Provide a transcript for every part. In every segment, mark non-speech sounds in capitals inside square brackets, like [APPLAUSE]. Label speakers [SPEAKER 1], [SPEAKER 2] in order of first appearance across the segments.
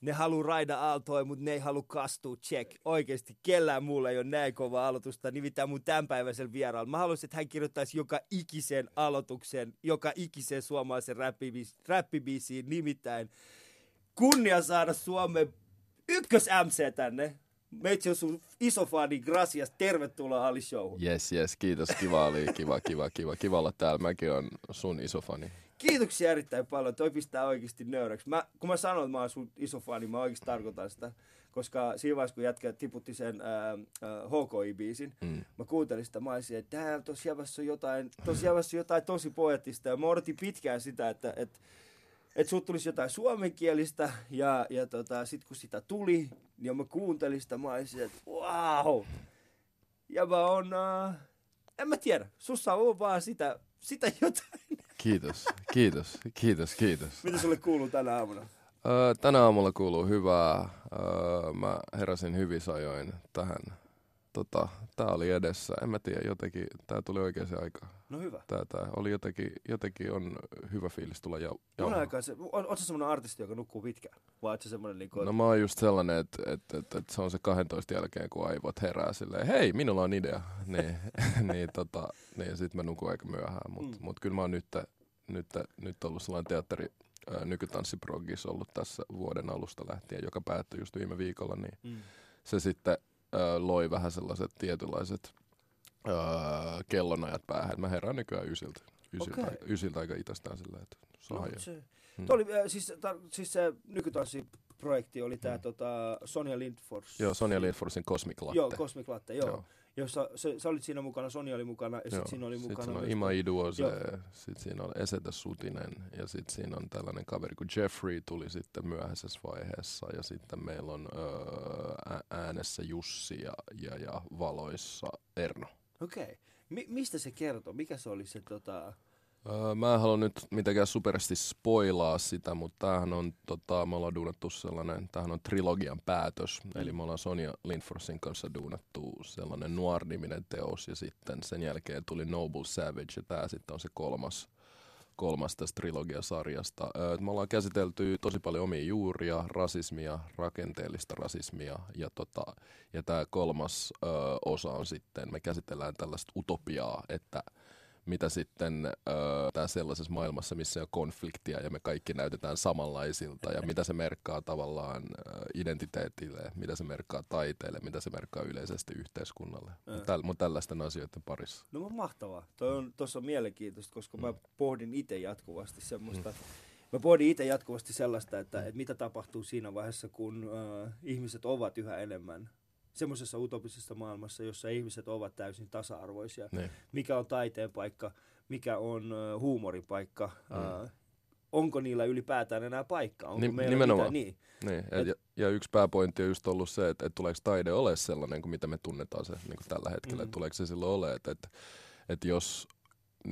[SPEAKER 1] ne haluu raida aaltoja, mutta ne ei halua kastua, check. Oikeasti kellään muulla ei ole näin kova aloitusta, nimittäin mun tämänpäiväisellä vieraalla. Mä haluaisin, että hän kirjoittaisi joka ikisen aloituksen, joka ikisen suomalaisen räppibiisiin, nimittäin kunnia saada Suomen ykkös MC tänne. Meitsi on sun iso fani, gracias, tervetuloa Ali Show.
[SPEAKER 2] Yes, yes, kiitos, kiva oli, kiva, kiva, kiva, kiva olla täällä, mäkin on sun iso fani.
[SPEAKER 1] Kiitoksia erittäin paljon, toi pistää oikeasti nöyräksi. Mä, kun mä sanon, että mä oon sun iso fani, mä oikeasti tarkoitan sitä. Koska siinä vaiheessa, kun jätkä tiputti sen äh, äh, HKI-biisin, mm. mä kuuntelin sitä, mä olisin, että täällä tosi jävässä on jotain, tosi jävässä on jotain tosi poettista. Ja mä odotin pitkään sitä, että, että että sut tulisi jotain suomenkielistä ja, ja tota, sit kun sitä tuli, niin mä kuuntelin sitä, mä olisin, että wow. Ja mä on, uh, en mä tiedä, sussa on vaan sitä, sitä jotain.
[SPEAKER 2] Kiitos, kiitos, kiitos, kiitos.
[SPEAKER 1] Mitä sulle kuuluu tänä aamuna?
[SPEAKER 2] Öö, tänä aamulla kuuluu hyvää. Öö, mä heräsin hyvisajoin tähän tota, tää oli edessä. En mä tiedä, jotenkin, tää tuli oikeaan aikaan.
[SPEAKER 1] No hyvä.
[SPEAKER 2] Tää, tää oli jotenkin, jotenkin on hyvä fiilis tulla ja
[SPEAKER 1] Mun aikaa se, on, ootko semmonen artisti, joka nukkuu pitkään? Vai ootko semmonen niin kuin...
[SPEAKER 2] No mä oon just sellainen, että et, et, et se on se 12 jälkeen, kun aivot herää silleen, hei, minulla on idea. [LAUGHS] niin, [LAUGHS] niin, tota, niin sit mä nukun aika myöhään, mutta mm. mut kyllä mä oon nyt, nyt, nyt ollut sellainen teatteri, nykytanssiprogis ollut tässä vuoden alusta lähtien, joka päättyi just viime viikolla, niin mm. se sitten loi vähän sellaiset tietynlaiset ö, kellonajat päähän. Mä herään nykyään ysiltä. Ysiltä, okay. ysiltä aika itsestään sillä, että saa no,
[SPEAKER 1] se. Hmm. oli, äh, siis, ta, siis se nykytanssiprojekti oli tämä hmm. tota, Sonja Lindfors.
[SPEAKER 2] Joo, Sonja Lindforsin Cosmic Latte.
[SPEAKER 1] Joo, Cosmic Latte, joo. joo jossa se, sä olit siinä mukana, Sonja oli mukana ja sitten siinä oli mukana. Sitten
[SPEAKER 2] siinä on Ima Iduose, sitten siinä on Esetä Sutinen ja sitten siinä on tällainen kaveri kuin Jeffrey tuli sitten myöhäisessä vaiheessa ja sitten meillä on öö, äänessä Jussi ja, ja, ja valoissa Erno.
[SPEAKER 1] Okei. Okay. Mi- mistä se kertoo? Mikä se oli se tota...
[SPEAKER 2] Öö, mä en halua nyt mitenkään supersti spoilaa sitä, mutta tämähän on, tota, me ollaan duunattu sellainen, tämähän on trilogian päätös. Mm. Eli me ollaan Sonja Lindforsin kanssa duunattu sellainen Noir-niminen teos ja sitten sen jälkeen tuli Noble Savage ja tämä sitten on se kolmas, kolmas tästä trilogiasarjasta. Öö, me ollaan käsitelty tosi paljon omia juuria, rasismia, rakenteellista rasismia ja, tota, ja tämä kolmas öö, osa on sitten, me käsitellään tällaista utopiaa, että – mitä sitten öö, sellaisessa maailmassa, missä on konfliktia ja me kaikki näytetään samanlaisilta ja mitä se merkkaa tavallaan identiteetille, mitä se merkkaa taiteelle, mitä se merkkaa yleisesti yhteiskunnalle. Täl, mutta tällaisten asioiden parissa.
[SPEAKER 1] No mahtavaa. Tuossa on, on mielenkiintoista, koska mm. mä pohdin itse jatkuvasti semmoista, mm. Mä pohdin itse jatkuvasti sellaista, että, että mitä tapahtuu siinä vaiheessa, kun äh, ihmiset ovat yhä enemmän semmoisessa utopisessa maailmassa, jossa ihmiset ovat täysin tasa-arvoisia. Ne. Mikä on taiteen paikka, mikä on uh, huumorin paikka, mm. uh, onko niillä ylipäätään enää paikka? Onko Ni, meillä nimenomaan. Mitään?
[SPEAKER 2] Niin. niin. Et, ja, ja yksi pääpointti on just ollut se, että, että tuleeko taide ole sellainen kuin mitä me tunnetaan se niin kuin tällä hetkellä, mm. että tuleeko se silloin ole, että, että, että jos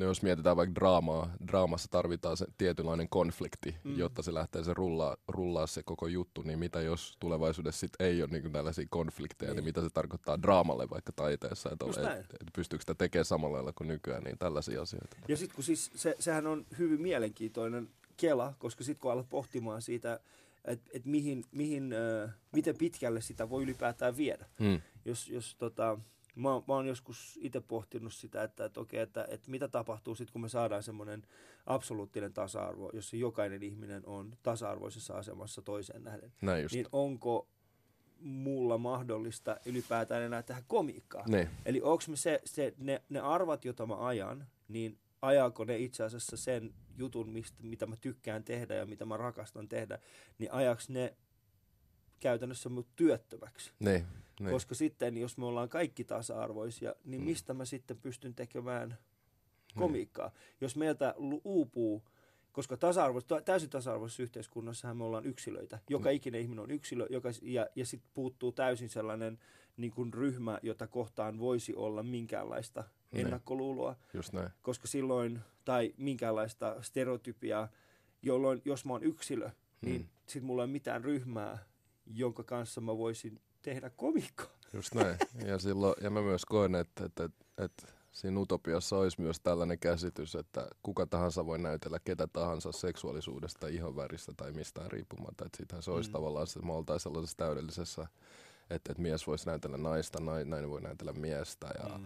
[SPEAKER 2] jos mietitään vaikka draamaa, draamassa tarvitaan se tietynlainen konflikti, mm. jotta se lähtee se rullaa, rullaa se koko juttu, niin mitä jos tulevaisuudessa sit ei ole niin tällaisia konflikteja, niin. niin mitä se tarkoittaa draamalle vaikka taiteessa, että et, et, et pystyykö sitä tekemään samalla lailla kuin nykyään, niin tällaisia asioita.
[SPEAKER 1] Ja sitten kun siis se, sehän on hyvin mielenkiintoinen kela, koska sitten kun alat pohtimaan siitä, että et mihin, mihin, äh, miten pitkälle sitä voi ylipäätään viedä. Mm. Jos, jos tota, Mä, mä oon joskus itse pohtinut sitä, että, että, okei, että, että mitä tapahtuu sitten, kun me saadaan semmoinen absoluuttinen tasa-arvo, jossa jokainen ihminen on tasa-arvoisessa asemassa toiseen nähden.
[SPEAKER 2] Näin just.
[SPEAKER 1] Niin onko mulla mahdollista ylipäätään enää tehdä komiikkaa? Ne. Eli onko me se, se, ne, ne arvat, joita mä ajan, niin ajaako ne itse asiassa sen jutun, mistä, mitä mä tykkään tehdä ja mitä mä rakastan tehdä, niin ajaks ne käytännössä mut työttömäksi?
[SPEAKER 2] Ne.
[SPEAKER 1] Niin. Koska sitten, jos me ollaan kaikki tasa-arvoisia, niin mm. mistä mä sitten pystyn tekemään niin. komiikkaa? Niin. Jos meiltä uupuu, koska tasa täysin tasa-arvoisessa yhteiskunnassahan me ollaan yksilöitä. Joka mm. ikinen ihminen on yksilö, joka, ja, ja sitten puuttuu täysin sellainen niin kuin ryhmä, jota kohtaan voisi olla minkäänlaista niin. ennakkoluuloa.
[SPEAKER 2] Just näin.
[SPEAKER 1] Koska silloin, tai minkäänlaista stereotypiaa, jolloin jos mä oon yksilö, niin mm. sitten mulla ei ole mitään ryhmää, jonka kanssa mä voisin tehdä komikko.
[SPEAKER 2] Just näin. Ja, silloin, ja mä myös koen, että, että, että, siinä utopiassa olisi myös tällainen käsitys, että kuka tahansa voi näytellä ketä tahansa seksuaalisuudesta, ihonväristä tai mistään riippumatta. Että siitähän se olisi mm. tavallaan, että me oltaisiin sellaisessa täydellisessä, että, että mies voisi näytellä naista, nainen voi näytellä miestä ja mm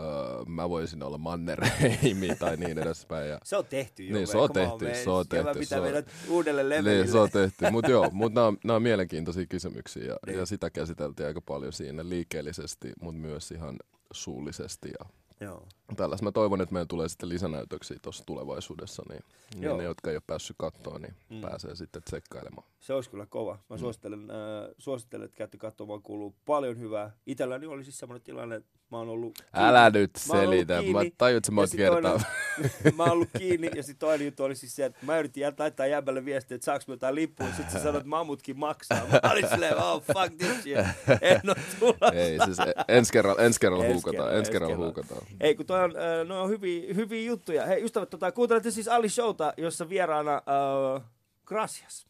[SPEAKER 2] öö, mä voisin olla Mannerheimi tai niin edespäin. Ja, [LAUGHS]
[SPEAKER 1] se on tehty jo.
[SPEAKER 2] Niin, se on tehty, se on tehty.
[SPEAKER 1] pitää mennä uudelle levelille.
[SPEAKER 2] Niin, se on tehty, mutta joo, mutta nämä, nämä on mielenkiintoisia kysymyksiä ja, niin. ja sitä käsiteltiin aika paljon siinä liikkeellisesti, mutta myös ihan suullisesti ja Joo. Tällaista mä toivon, että meillä tulee sitten lisänäytöksiä tuossa tulevaisuudessa, niin, niin ne, jotka ei ole päässyt katsoa, niin mm. pääsee sitten tsekkailemaan.
[SPEAKER 1] Se olisi kyllä kova. Mä mm. suosittelen, äh, suosittelen että käytte katsomaan, kuuluu paljon hyvää. Itselläni oli siis semmoinen tilanne, että mä oon ollut kiinni.
[SPEAKER 2] Älä nyt selitä, mä, mä tajut, mä oot kertaa. [LAUGHS]
[SPEAKER 1] mä oon ollut kiinni, ja sitten toinen juttu oli siis se, että mä yritin laittaa jäbälle viestiä, että saaks me jotain lippua, sitten sä sanoit, että mammutkin maksaa. Mä olin [LAUGHS] silleen, oh fuck this shit, en oo tulossa.
[SPEAKER 2] Ei, siis ensi kerralla, ens kerralla huukataan, ensi kerralla huukataan.
[SPEAKER 1] Ei, kun toi on, no on hyviä, hyviä juttuja. Hei ystävät, tota, kuuntelette siis Ali Showta, jossa vieraana äh, Gracias.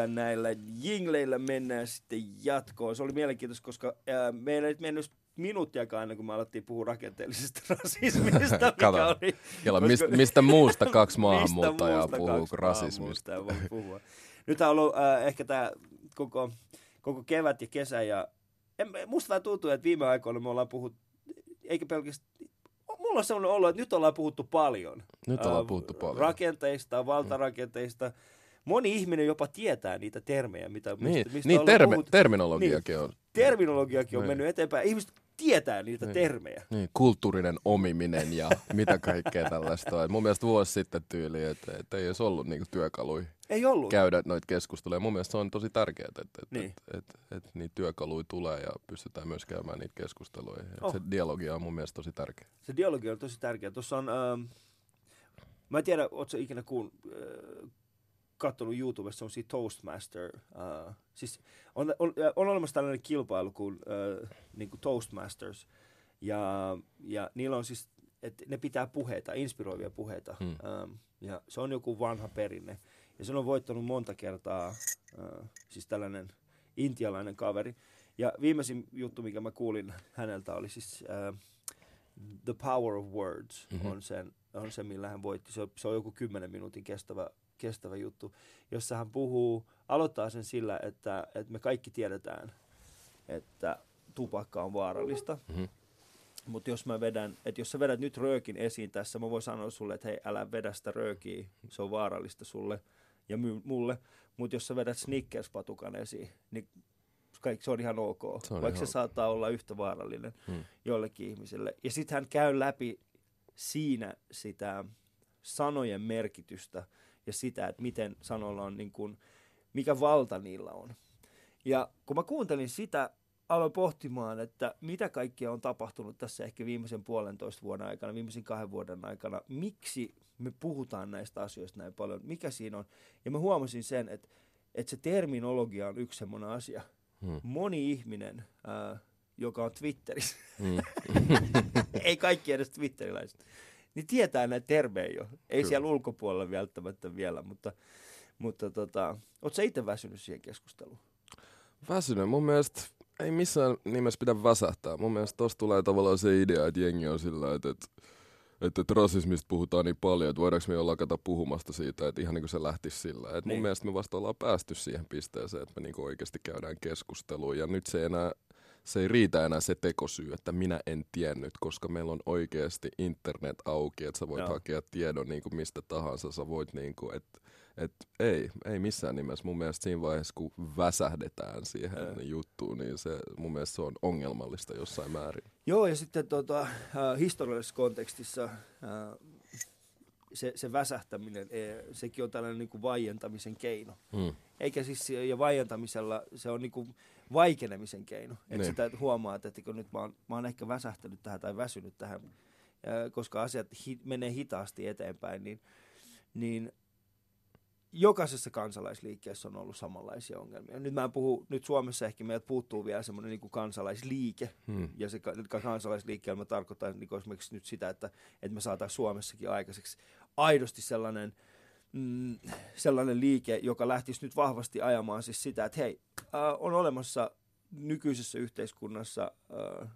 [SPEAKER 1] Ja näillä jingleillä mennään sitten jatkoon. Se oli mielenkiintoista, koska ää, meillä ei mennyt minuuttiakaan ennen kuin me alettiin puhua rakenteellisesta [LAUGHS] rasismista.
[SPEAKER 2] mikä oli, koska, mistä, mistä muusta kaksi [LAUGHS] maahanmuuttajaa puhuu kuin rasismista?
[SPEAKER 1] Puhua. Nyt on ollut äh, ehkä tämä koko, koko kevät ja kesä ja en, musta tuntuu, että viime aikoina me ollaan puhuttu, eikä pelkästään mulla on sellainen olo, että nyt ollaan puhuttu paljon.
[SPEAKER 2] Nyt ollaan puhuttu paljon.
[SPEAKER 1] Rakenteista, valtarakenteista. Mm moni ihminen jopa tietää niitä termejä, mitä,
[SPEAKER 2] niin, mistä, mistä niin termi, puhut... terminologiakin niin, on.
[SPEAKER 1] Terminologiakin on niin. mennyt eteenpäin. Ihmiset tietää niitä niin. termejä.
[SPEAKER 2] Niin, kulttuurinen omiminen ja [LAUGHS] mitä kaikkea tällaista on. Mun mielestä vuosi sitten tyyli, että, että ei olisi ollut niinku työkaluja
[SPEAKER 1] ei ollut.
[SPEAKER 2] käydä noita keskusteluja. Mun mielestä se on tosi tärkeää, että, että, niin. että, että, että, niitä työkaluja tulee ja pystytään myös käymään niitä keskusteluja. Oh. Se dialogi on mun mielestä tosi tärkeä.
[SPEAKER 1] Se dialogi on tosi tärkeä. Tuossa on... Ähm, Mä en tiedä, ootko ikinä kuun, äh, katsonut YouTubessa semmoisia Toastmaster, uh, siis on, on, on, olemassa tällainen kilpailu kuin, uh, niin kuin Toastmasters, ja, ja niillä on siis, että ne pitää puheita, inspiroivia puheita, hmm. um, ja se on joku vanha perinne, ja se on voittanut monta kertaa, uh, siis tällainen intialainen kaveri, ja viimeisin juttu, mikä mä kuulin häneltä, oli siis uh, The Power of Words, mm-hmm. on, sen, on se, millä hän voitti, se on, se on joku kymmenen minuutin kestävä kestävä juttu, jossa hän puhuu, aloittaa sen sillä, että, että me kaikki tiedetään, että tupakka on vaarallista. Mm-hmm. Mutta jos mä vedän, että jos sä vedät nyt röökin esiin tässä, mä voin sanoa sulle, että hei, älä vedä sitä röökiä, se on vaarallista sulle ja my, mulle. Mutta jos sä vedät Snickers-patukan esiin, niin kaikki, se on ihan ok, se on vaikka ihan... se saattaa olla yhtä vaarallinen hmm. jollekin ihmiselle. Ja sitten hän käy läpi siinä sitä sanojen merkitystä ja sitä, että miten sanoilla on, niin kuin, mikä valta niillä on. Ja kun mä kuuntelin sitä, aloin pohtimaan, että mitä kaikkea on tapahtunut tässä ehkä viimeisen puolentoista vuoden aikana, viimeisen kahden vuoden aikana. Miksi me puhutaan näistä asioista näin paljon? Mikä siinä on? Ja mä huomasin sen, että, että se terminologia on yksi semmoinen asia. Hmm. Moni ihminen, äh, joka on Twitterissä, hmm. [LAUGHS] ei kaikki edes Twitteriläiset, niin tietää näitä termejä jo. Ei Kyllä. siellä ulkopuolella välttämättä vielä, mutta, mutta tota, ootko sä itse väsynyt siihen keskusteluun?
[SPEAKER 2] Väsynyt? Mun mielestä ei missään nimessä pidä väsähtää. Mun mielestä tosta tulee tavallaan se idea, että jengi on sillä, että, että että, että rasismista puhutaan niin paljon, että voidaanko me jo lakata puhumasta siitä, että ihan niin kuin se lähtisi sillä. Että niin. Mun mielestä me vasta ollaan päästy siihen pisteeseen, että me niin oikeasti käydään keskustelua. Ja nyt se enää se ei riitä enää se tekosyy, että minä en tiennyt, koska meillä on oikeasti internet auki, että sä voit Joo. hakea tiedon niin kuin mistä tahansa, sä voit niin kuin, että et ei, ei missään nimessä. Mun mielestä siinä vaiheessa, kun väsähdetään siihen Joo. juttuun, niin se, mun mielestä se on ongelmallista jossain määrin.
[SPEAKER 1] Joo, ja sitten tota, äh, historiallisessa kontekstissa äh, se, se väsähtäminen, eh, sekin on tällainen niin kuin vaientamisen keino.
[SPEAKER 2] Mm.
[SPEAKER 1] Eikä siis, ja vaientamisella se on niin kuin vaikenemisen keino. Että
[SPEAKER 2] Niin.
[SPEAKER 1] sitä huomaat, että kun nyt mä oon, mä oon ehkä väsähtänyt tähän tai väsynyt tähän, koska asiat hi, menee hitaasti eteenpäin, niin, niin jokaisessa kansalaisliikkeessä on ollut samanlaisia ongelmia. Nyt mä en puhu, nyt Suomessa ehkä meiltä puuttuu vielä semmoinen niin kuin kansalaisliike,
[SPEAKER 2] Mm.
[SPEAKER 1] ja se ka- ka- kansalaisliikkeellä mä tarkoitan niin esimerkiksi nyt sitä, että, että me saataisiin Suomessakin aikaiseksi aidosti sellainen, mm, sellainen liike, joka lähtisi nyt vahvasti ajamaan siis sitä, että hei, äh, on olemassa nykyisessä yhteiskunnassa äh,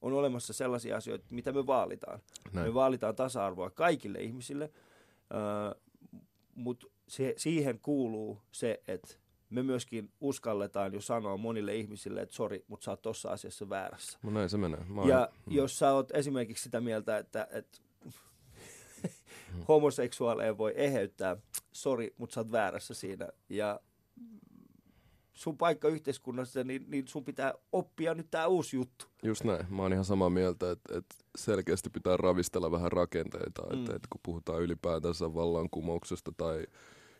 [SPEAKER 1] on olemassa sellaisia asioita, mitä me vaalitaan.
[SPEAKER 2] Näin.
[SPEAKER 1] Me vaalitaan tasa-arvoa kaikille ihmisille, äh, mutta siihen kuuluu se, että me myöskin uskalletaan jo sanoa monille ihmisille, että sori, mutta sä oot tuossa asiassa väärässä.
[SPEAKER 2] No näin se menee. Mä
[SPEAKER 1] Ja
[SPEAKER 2] mm.
[SPEAKER 1] jos sä oot esimerkiksi sitä mieltä, että, että homoseksuaaleja voi eheyttää, sori, mutta sä oot väärässä siinä. Ja sun paikka yhteiskunnassa, niin, niin sun pitää oppia nyt tää uusi juttu.
[SPEAKER 2] Just näin. Mä oon ihan samaa mieltä, että, että selkeästi pitää ravistella vähän rakenteita. Mm. Että, että kun puhutaan ylipäätänsä vallankumouksesta tai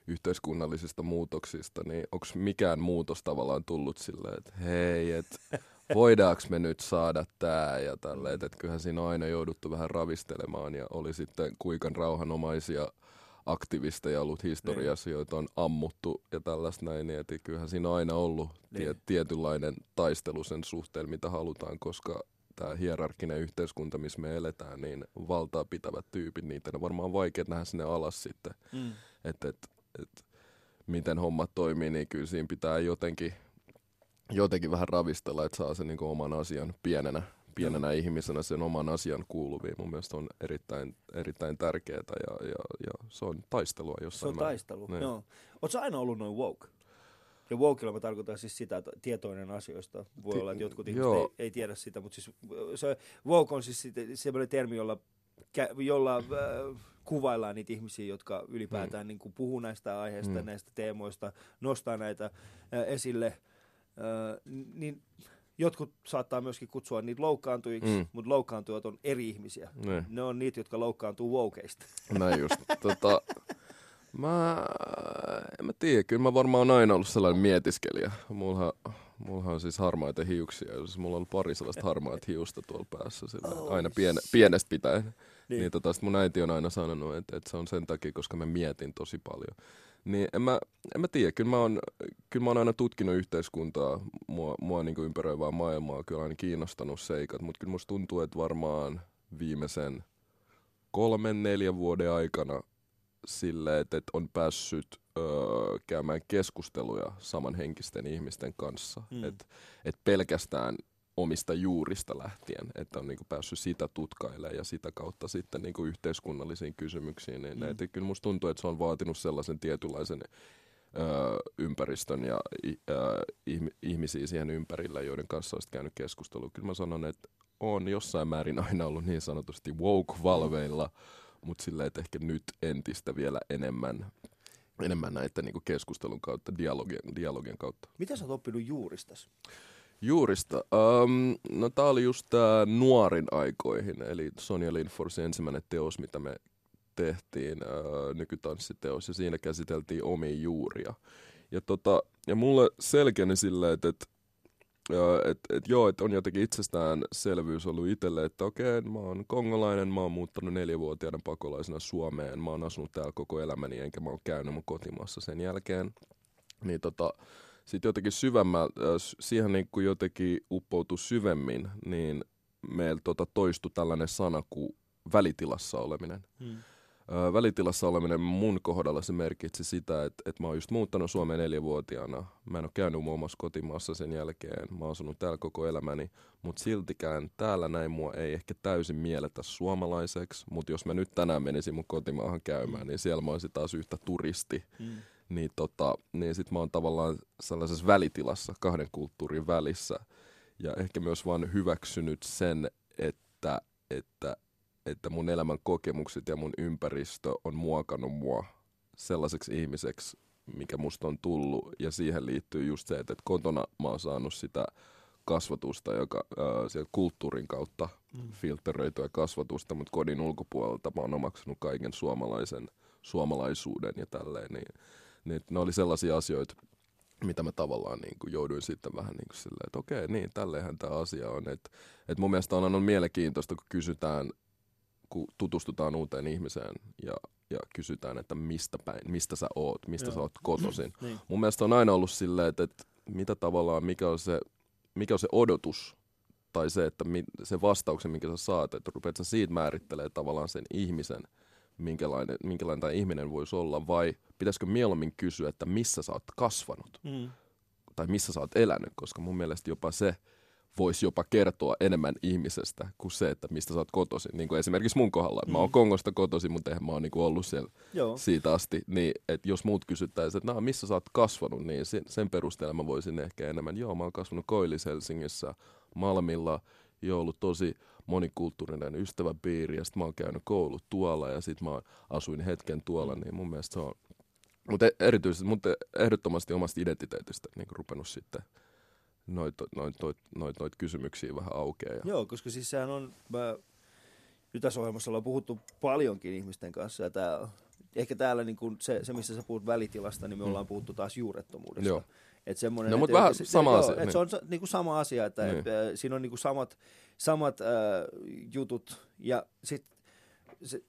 [SPEAKER 2] yhteiskunnallisista muutoksista, niin onko mikään muutos tavallaan tullut silleen, että hei, että [LAUGHS] voidaanko me nyt saada tää ja tälleen, että kyllähän siinä on aina jouduttu vähän ravistelemaan ja oli sitten kuikan rauhanomaisia aktivisteja ollut historiassa, joita on ammuttu ja tällaista näin, niin että kyllähän siinä on aina ollut tie,
[SPEAKER 1] Niin.
[SPEAKER 2] tietynlainen taistelu sen suhteen, mitä halutaan, koska tämä hierarkkinen yhteiskunta, missä me eletään, niin valtaa pitävät tyypit, niitä on varmaan vaikea nähdä sinne alas sitten,
[SPEAKER 1] Mm.
[SPEAKER 2] että et, et, miten hommat toimii, niin kyllä siinä pitää jotenkin, jotenkin vähän ravistella, että saa sen niin oman asian pienenä, pienenä ihmisenä sen oman asian kuuluviin. Mun mielestä on erittäin, erittäin tärkeää ja, ja, ja se on taistelua
[SPEAKER 1] Se
[SPEAKER 2] jossain
[SPEAKER 1] on
[SPEAKER 2] määrin.
[SPEAKER 1] taistelu,
[SPEAKER 2] Niin.
[SPEAKER 1] joo. Oot sä aina ollut noin woke? Ja wokeilla mä tarkoitan siis sitä, että tietoinen asioista. Voi
[SPEAKER 2] Ti-
[SPEAKER 1] olla, että jotkut ihmiset
[SPEAKER 2] joo.
[SPEAKER 1] ei, ei tiedä sitä, mutta siis se, woke on siis semmoinen termi, jolla, jolla äh, kuvaillaan niitä ihmisiä, jotka ylipäätään niin kuin puhuu näistä aiheista,
[SPEAKER 2] Mm.
[SPEAKER 1] näistä teemoista, nostaa näitä äh, esille. Niin jotkut saattaa myöskin kutsua niitä loukkaantujiksi,
[SPEAKER 2] Mm.
[SPEAKER 1] mutta loukkaantujat on eri ihmisiä.
[SPEAKER 2] Niin.
[SPEAKER 1] Ne on niitä, jotka loukkaantuu wokeista. [LAUGHS]
[SPEAKER 2] Näin just. tota, mä, en mä tiedä, kyllä mä varmaan oon aina ollut sellainen mietiskelijä. Mullahan, mullahan on siis harmaita hiuksia. Siis mulla on ollut pari sellaista harmaita hiusta tuolla päässä sillä,
[SPEAKER 1] Oh,
[SPEAKER 2] aina piene, pienestä pitäen. Niin,
[SPEAKER 1] Niin.
[SPEAKER 2] tota, mun äiti on aina sanonut, että, että se on sen takia, koska mä mietin tosi paljon. Niin en mä, en mä tiedä, kyllä mä, oon, kyllä mä oon aina tutkinut yhteiskuntaa, mua, mua niin ympäröivää maailmaa, kyllä aina kiinnostanut seikat, mutta kyllä musta tuntuu, että varmaan viimeisen kolmen, neljän vuoden aikana silleen, että, että on päässyt öö, käymään keskusteluja samanhenkisten ihmisten kanssa.
[SPEAKER 1] Mm.
[SPEAKER 2] Että et pelkästään omista juurista lähtien, että on niinku päässyt sitä tutkailemaan ja sitä kautta sitten niinku yhteiskunnallisiin kysymyksiin. Niin
[SPEAKER 1] Mm.
[SPEAKER 2] että kyllä musta tuntuu, että se on vaatinut sellaisen tietynlaisen öö, ympäristön ja ihm- ihmisiä siihen ympärillä, joiden kanssa olisit käynyt keskustelua. Kyllä mä sanon, että on jossain määrin aina ollut niin sanotusti woke-valveilla, mutta silleen, että ehkä nyt entistä vielä enemmän, enemmän näitä niinku keskustelun kautta, dialogien, dialogien kautta.
[SPEAKER 1] Mitä sä oot oppinut juuristas?
[SPEAKER 2] Juurista. Um, no tää oli just tää nuorin aikoihin, eli Sonja Lindforsin ensimmäinen teos, mitä me tehtiin, uh, nykytanssiteos, ja siinä käsiteltiin omia juuria. Ja, tota, ja mulle selkeni silleen, että et, et, et joo, että on jotenkin itsestäänselvyys ollut itselle, että okei, mä oon kongolainen, mä oon muuttanut neljävuotiaana pakolaisena Suomeen, mä oon asunut täällä koko elämäni, enkä mä oon käynyt mun kotimaassa sen jälkeen. Niin tota, sitten jotenkin syvemmä, siihen niin kuin jotenkin uppoutui syvemmin, niin meillä tota toistui tällainen sana kuin välitilassa oleminen.
[SPEAKER 1] Hmm.
[SPEAKER 2] Ö, välitilassa oleminen mun kohdalla se merkitsi sitä, että, että mä oon just muuttanut Suomeen neljävuotiaana. Mä en ole käynyt mun omassa kotimaassa sen jälkeen. Mä oon asunut täällä koko elämäni, mutta siltikään täällä näin mua ei ehkä täysin mielletä suomalaiseksi. Mutta jos mä nyt tänään menisin mun kotimaahan käymään, niin siellä mä olisin taas yhtä turisti
[SPEAKER 1] Hmm.
[SPEAKER 2] Niin, tota, niin sit mä oon tavallaan sellaisessa välitilassa kahden kulttuurin välissä. Ja ehkä myös vaan hyväksynyt sen, että, että, että mun elämän kokemukset ja mun ympäristö on muokannut mua sellaiseksi ihmiseksi, mikä musta on tullut. Ja siihen liittyy just se, että, kotona mä oon saanut sitä kasvatusta, joka ää, sieltä kulttuurin kautta mm. filteröityä kasvatusta, mutta kodin ulkopuolelta mä oon omaksunut kaiken suomalaisen suomalaisuuden ja tälleen, niin, niin ne oli sellaisia asioita, mitä mä tavallaan niin kuin jouduin sitten vähän niin kuin silleen, että okei, niin, tälleenhän tämä asia on. Että et mun mielestä on, on mielenkiintoista, kun kysytään, kun tutustutaan uuteen ihmiseen ja, ja kysytään, että mistä päin, mistä sä oot, mistä Joo. sä oot kotoisin. [CLEARS THROAT] niin. Mun mielestä on aina ollut silleen, että, että mitä tavallaan, mikä on se, mikä on se odotus tai se, että mi, se vastauksen, minkä sä saat, että rupeat sä siitä määrittelee tavallaan sen ihmisen – minkälainen, minkälainen tämä ihminen voisi olla, vai pitäisikö mieluummin kysyä, että missä sä oot kasvanut mm. tai missä sä oot elänyt, koska mun mielestä jopa se voisi jopa kertoa enemmän ihmisestä kuin se, että mistä sä oot kotoisin. Niin kuin esimerkiksi mun kohdalla, mm. mä oon mm. Kongosta kotoisin, mutta eihän mä oon niin ollut siellä Joo. siitä asti. Niin, että jos muut kysyttäisiin, että missä sä oot kasvanut, niin sen, sen perusteella mä voisin ehkä enemmän, joo mä oon kasvanut Koillis Helsingissä, Malmilla, jo ollut tosi monikulttuurinen ystäväpiiri ja sitten mä oon käynyt koulut tuolla ja sitten mä asuin hetken tuolla, niin mun mielestä se on, mutta e- erityisesti, mutta ehdottomasti omasta identiteetistä niin rupenut sitten noita noit, noit, noit, noit kysymyksiä vähän aukeaa.
[SPEAKER 1] Joo, koska siis sehän on, mä, nyt tässä ohjelmassa ollaan puhuttu paljonkin ihmisten kanssa ja tää, ehkä täällä niin kun se, se, missä sä puhut välitilasta, niin me mm. ollaan puhuttu taas juurettomuudesta. Joo.
[SPEAKER 2] Et semmoinen, no, mutta vähän se, sama
[SPEAKER 1] se,
[SPEAKER 2] asia. Joo,
[SPEAKER 1] niin. se on niin kuin sama asia, että niin. et, äh, siinä on niin kuin samat, samat äh, jutut ja sitten se,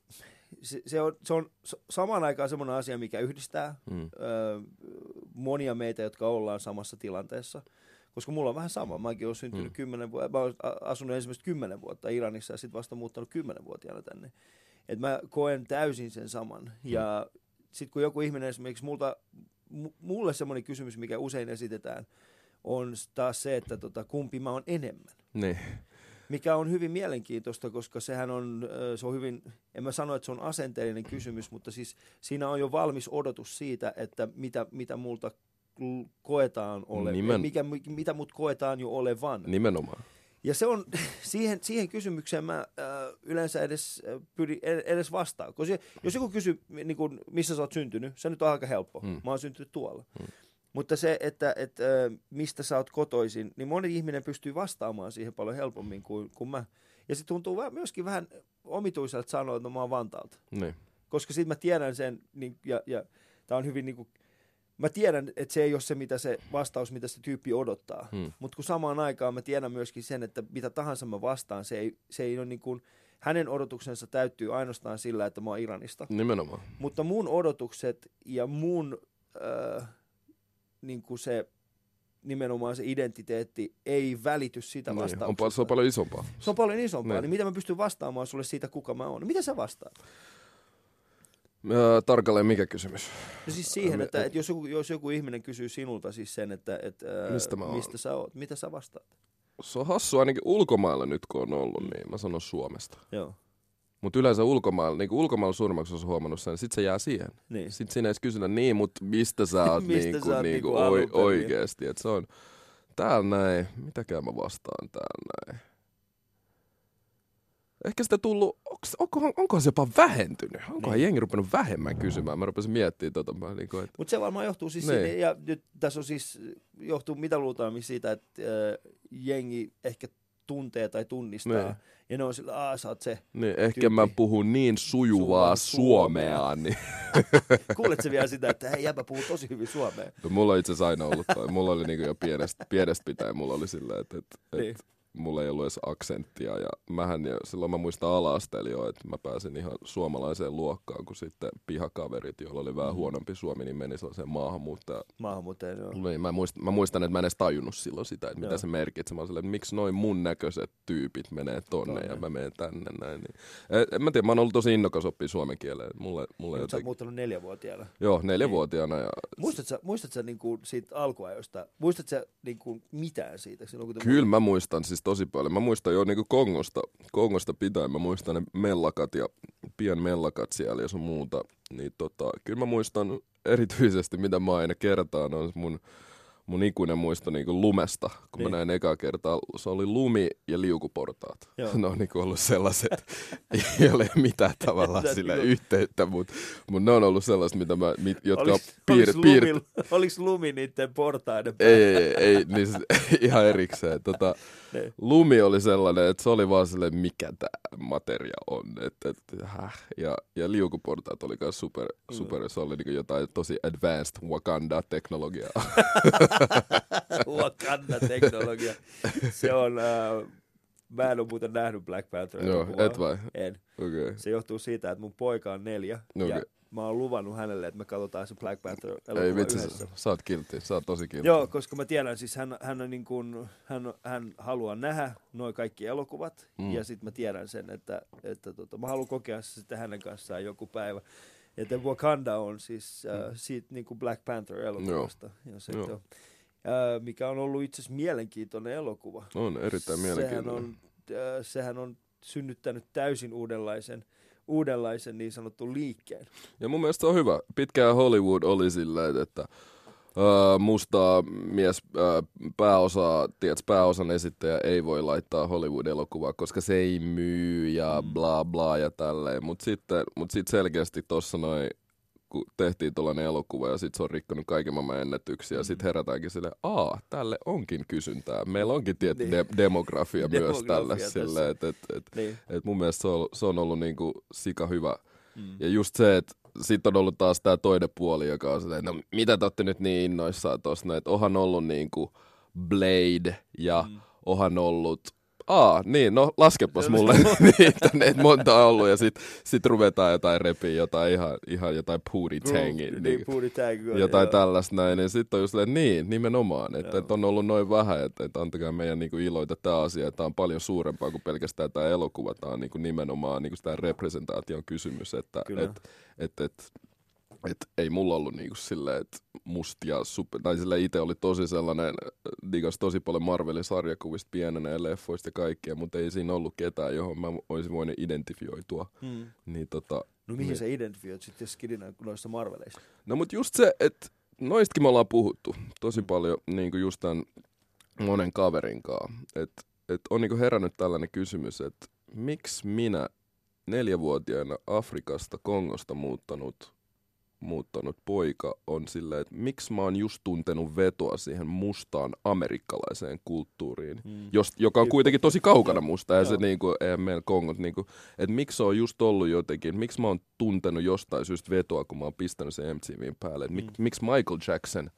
[SPEAKER 1] se, se, on, se on samaan aikaan semmoinen asia, mikä yhdistää mm. äh, monia meitä, jotka ollaan samassa tilanteessa. Koska mulla on vähän sama. Mäkin olen syntynyt mm. kymmenen vuotta, mä olen asunut ensimmäistä kymmenen vuotta Iranissa ja sitten vasta muuttanut kymmenenvuotiaana tänne. Et mä koen täysin sen saman. Mm. Ja sitten kun joku ihminen esimerkiksi multa mulle semmoinen kysymys, mikä usein esitetään, on taas se, että tota, kumpi mä oon enemmän.
[SPEAKER 2] Niin.
[SPEAKER 1] Mikä on hyvin mielenkiintoista, koska sehän on, se on hyvin, en mä sano, että se on asenteellinen kysymys, mutta siis siinä on jo valmis odotus siitä, että mitä, mitä multa koetaan ole, Nimen... mikä, mitä mut koetaan jo olevan.
[SPEAKER 2] Nimenomaan.
[SPEAKER 1] Ja se on, [LAUGHS] siihen, siihen kysymykseen mä äh, yleensä edes, äh, pyri, edes vastaan. Koska jos joku kysyy, niin kun, missä sä oot syntynyt, se nyt on aika helppo. Hmm. Mä oon syntynyt tuolla. Hmm. Mutta se, että, että äh, mistä sä oot kotoisin, niin moni ihminen pystyy vastaamaan siihen paljon helpommin kuin, kuin mä. Ja se tuntuu myöskin vähän omituiselta sanoa, että no, mä oon Vantaalta.
[SPEAKER 2] Niin.
[SPEAKER 1] Koska sitten mä tiedän sen, niin, ja, ja tämä on hyvin niin kuin, mä tiedän, että se ei ole se, mitä se vastaus, mitä se tyyppi odottaa. Hmm. Mutta kun samaan aikaan mä tiedän myöskin sen, että mitä tahansa mä vastaan, se ei, se ei ole niin kuin, hänen odotuksensa täyttyy ainoastaan sillä, että mä oon Iranista.
[SPEAKER 2] Nimenomaan.
[SPEAKER 1] Mutta mun odotukset ja mun äh, niin kuin se nimenomaan se identiteetti ei välity sitä niin, vastauksesta.
[SPEAKER 2] On, se on paljon isompaa.
[SPEAKER 1] Se on paljon isompaa. Niin. niin miten mä pystyn vastaamaan sulle siitä, kuka mä oon? Mitä sä vastaat?
[SPEAKER 2] Öö, tarkalleen mikä kysymys?
[SPEAKER 1] No siis siihen, että, että jos, joku, jos joku ihminen kysyy sinulta siis sen, että, että mistä, mä mistä sä oot, mitä sä vastaat?
[SPEAKER 2] Se on hassu ainakin ulkomailla nyt kun on ollut, niin mä sanon Suomesta.
[SPEAKER 1] Joo.
[SPEAKER 2] Mutta yleensä ulkomailla, niin ulkomailla suurimmaksi on huomannut sen, sit se jää siihen.
[SPEAKER 1] Niin.
[SPEAKER 2] Sitten siinä ei kysytä, niin, mutta mistä sä oot, [LAUGHS] mistä niinku, sä oot niinku, niinku oi, oikeesti. Että se on täällä näin, mitäkään mä vastaan täällä näin ehkä sitä tullut, onko, onko, onko se jopa vähentynyt? Onkohan niin. jengi rupennut vähemmän kysymään? Mä rupesin miettimään tota. Niin kuin, että...
[SPEAKER 1] Mutta se varmaan johtuu siis niin. siitä, ja nyt tässä on siis, johtuu mitä luultaan siitä, että äh, jengi ehkä tuntee tai tunnistaa. Niin. Ja ne on sillä, aah, sä oot se
[SPEAKER 2] niin, Ehkä tyyppi. mä puhun niin sujuvaa suomea. suomea niin. [LAUGHS]
[SPEAKER 1] Kuuletko vielä sitä, että hei jäbä puhuu tosi hyvin suomea?
[SPEAKER 2] No, mulla on itse asiassa aina ollut toi. Mulla oli niin jo pienestä, pienestä pitäen, mulla oli sillä, että, että, niin. että mulla ei ollut edes aksenttia ja mähän jo, silloin mä muistan ala jo, että mä pääsin ihan suomalaiseen luokkaan, kun sitten pihakaverit, joilla oli vähän mm. huonompi suomi, niin meni sellaiseen maahanmuuttaja.
[SPEAKER 1] Maahanmuuttaja, joo.
[SPEAKER 2] Niin, mä, muistan, mä muistan, että mä en edes tajunnut silloin sitä, että joo. mitä se merkitsee. Mä olin että miksi noin mun näköiset tyypit menee tonne, tonne. ja mä menen tänne näin. Niin. En, en mä tiedä, mä oon ollut tosi innokas oppia suomen kieleen. Mulle, mulle
[SPEAKER 1] jotenkin... Sä oot muuttanut neljävuotiaana.
[SPEAKER 2] Joo, neljävuotiaana. Niin. Ja...
[SPEAKER 1] Muistatko, muistatko niinku siitä alkuajosta, muistatko niinku mitään siitä? Silloin, kun
[SPEAKER 2] Kyllä mä muistan, siis tosi paljon. Mä muistan jo niin Kongosta, Kongosta pitäen, mä muistan ne mellakat ja pien mellakat siellä ja sun muuta. Niin tota, kyllä mä muistan erityisesti, mitä mä aina kertaan, on mun mun ikuinen muisto niinku lumesta, kun niin. mä näin eka kertaa. Se oli lumi ja liukuportaat. Joo. [LAUGHS] Ne on niinku ollut sellaiset, [LAUGHS] ei ole mitään tavallaan sillä yhteyttä, mutta mut ne on ollut sellaiset, mitä mä, mit, jotka
[SPEAKER 1] oliks, on piir, oliks, piir... lumi, [LAUGHS] oliks lumi niiden portaiden
[SPEAKER 2] päällä? Ei, ei, ei niin, ihan erikseen. Tota, niin. lumi oli sellainen, että se oli vaan silleen, mikä tämä materia on. Et, et, häh. Ja, ja liukuportaat oli myös super, mm. super, se oli niinku jotain tosi advanced Wakanda-teknologiaa. [LAUGHS]
[SPEAKER 1] Wakanda-teknologia. Se on, äh, mä en ole muuten nähnyt Black Panther.
[SPEAKER 2] Joo, et vai?
[SPEAKER 1] En.
[SPEAKER 2] Okay.
[SPEAKER 1] Se johtuu siitä, että mun poika on neljä. Okay. Ja mä oon luvannut hänelle, että me katsotaan se Black Panther
[SPEAKER 2] Ei vitsi, sä, sä oot kiltti, sä oot tosi kiltti.
[SPEAKER 1] Joo, koska mä tiedän, siis hän, hän, on niin kuin, hän, hän haluaa nähdä noin kaikki elokuvat, mm. ja sitten mä tiedän sen, että, että tota, mä haluan kokea se sitten hänen kanssaan joku päivä. Ja Wakanda on siis äh, mm. siitä niin kuin Black Panther-elokuvasta. Joo. Se, Joo. Äh, mikä on ollut itse asiassa mielenkiintoinen elokuva.
[SPEAKER 2] On erittäin mielenkiintoinen.
[SPEAKER 1] Sehän on, äh, sehän on synnyttänyt täysin uudenlaisen uudenlaisen niin sanottu liikkeen.
[SPEAKER 2] Ja mun mielestä on hyvä. Pitkään Hollywood oli silleen, että Musta mies uh, pääosa, tiedätkö, pääosan esittäjä ei voi laittaa Hollywood-elokuvaa, koska se ei myy ja mm. bla bla ja tälleen. Mutta sitten mut sit selkeästi tuossa noin kun tehtiin tuollainen elokuva ja sitten se on rikkonut kaiken maailman ennätyksiä. Mm. Sitten herätäänkin sille, aa, tälle onkin kysyntää. Meillä onkin tietty niin. de- demografia, [LAUGHS] demografia myös tälle. Sille, et, et, et, niin. et mun mielestä se on, se on ollut niinku sika hyvä. Mm. Ja just se, että sitten on ollut taas tämä toinen puoli, joka on silleen, no mitä te olette nyt niin innoissaan tuossa, että onhan ollut niinku Blade ja mm. onhan ollut aa, niin, no laskepas mulle. [LAUGHS] [LAUGHS] Niitä, että monta on ollut, ja sit, sit ruvetaan jotain repiä, jotain ihan, ihan jotain puri tangi, niin,
[SPEAKER 1] niin,
[SPEAKER 2] jotain joo. tällaista näin, niin sitten on just silleen, niin, nimenomaan, että, että on ollut noin vähän, että, että antakaa meidän niin kuin iloita tämä asia, että tämä on paljon suurempaa kuin pelkästään tämä elokuva, tämä on niin kuin nimenomaan niin kuin sitä representaation kysymys, että että että, että et ei mulla ollut niinku silleen, että mustia, super, tai sille itse oli tosi sellainen, digas tosi paljon Marvelin sarjakuvista pienenä ja leffoista ja kaikkea, mutta ei siinä ollut ketään, johon mä olisin voinut identifioitua. Hmm. Niin, tota,
[SPEAKER 1] no mihin niin, sä identifioit sitten skidinä noissa Marveleissa?
[SPEAKER 2] No mutta just se, että noistakin me ollaan puhuttu tosi hmm. paljon niin kuin just tämän monen kaverin kanssa. Että et on niin herännyt tällainen kysymys, että miksi minä neljävuotiaana Afrikasta, Kongosta muuttanut muuttanut poika on silleen, että miksi mä oon just tuntenut vetoa siihen mustaan amerikkalaiseen kulttuuriin, mm. jos, joka on kuitenkin tosi kaukana musta, ja se niinku, eihän meillä Kongot, niinku, että miksi se on just ollut jotenkin, miksi mä oon tuntenut jostain syystä vetoa, kun mä oon pistänyt sen MTVn päälle, että mik, mm. miksi Michael Jackson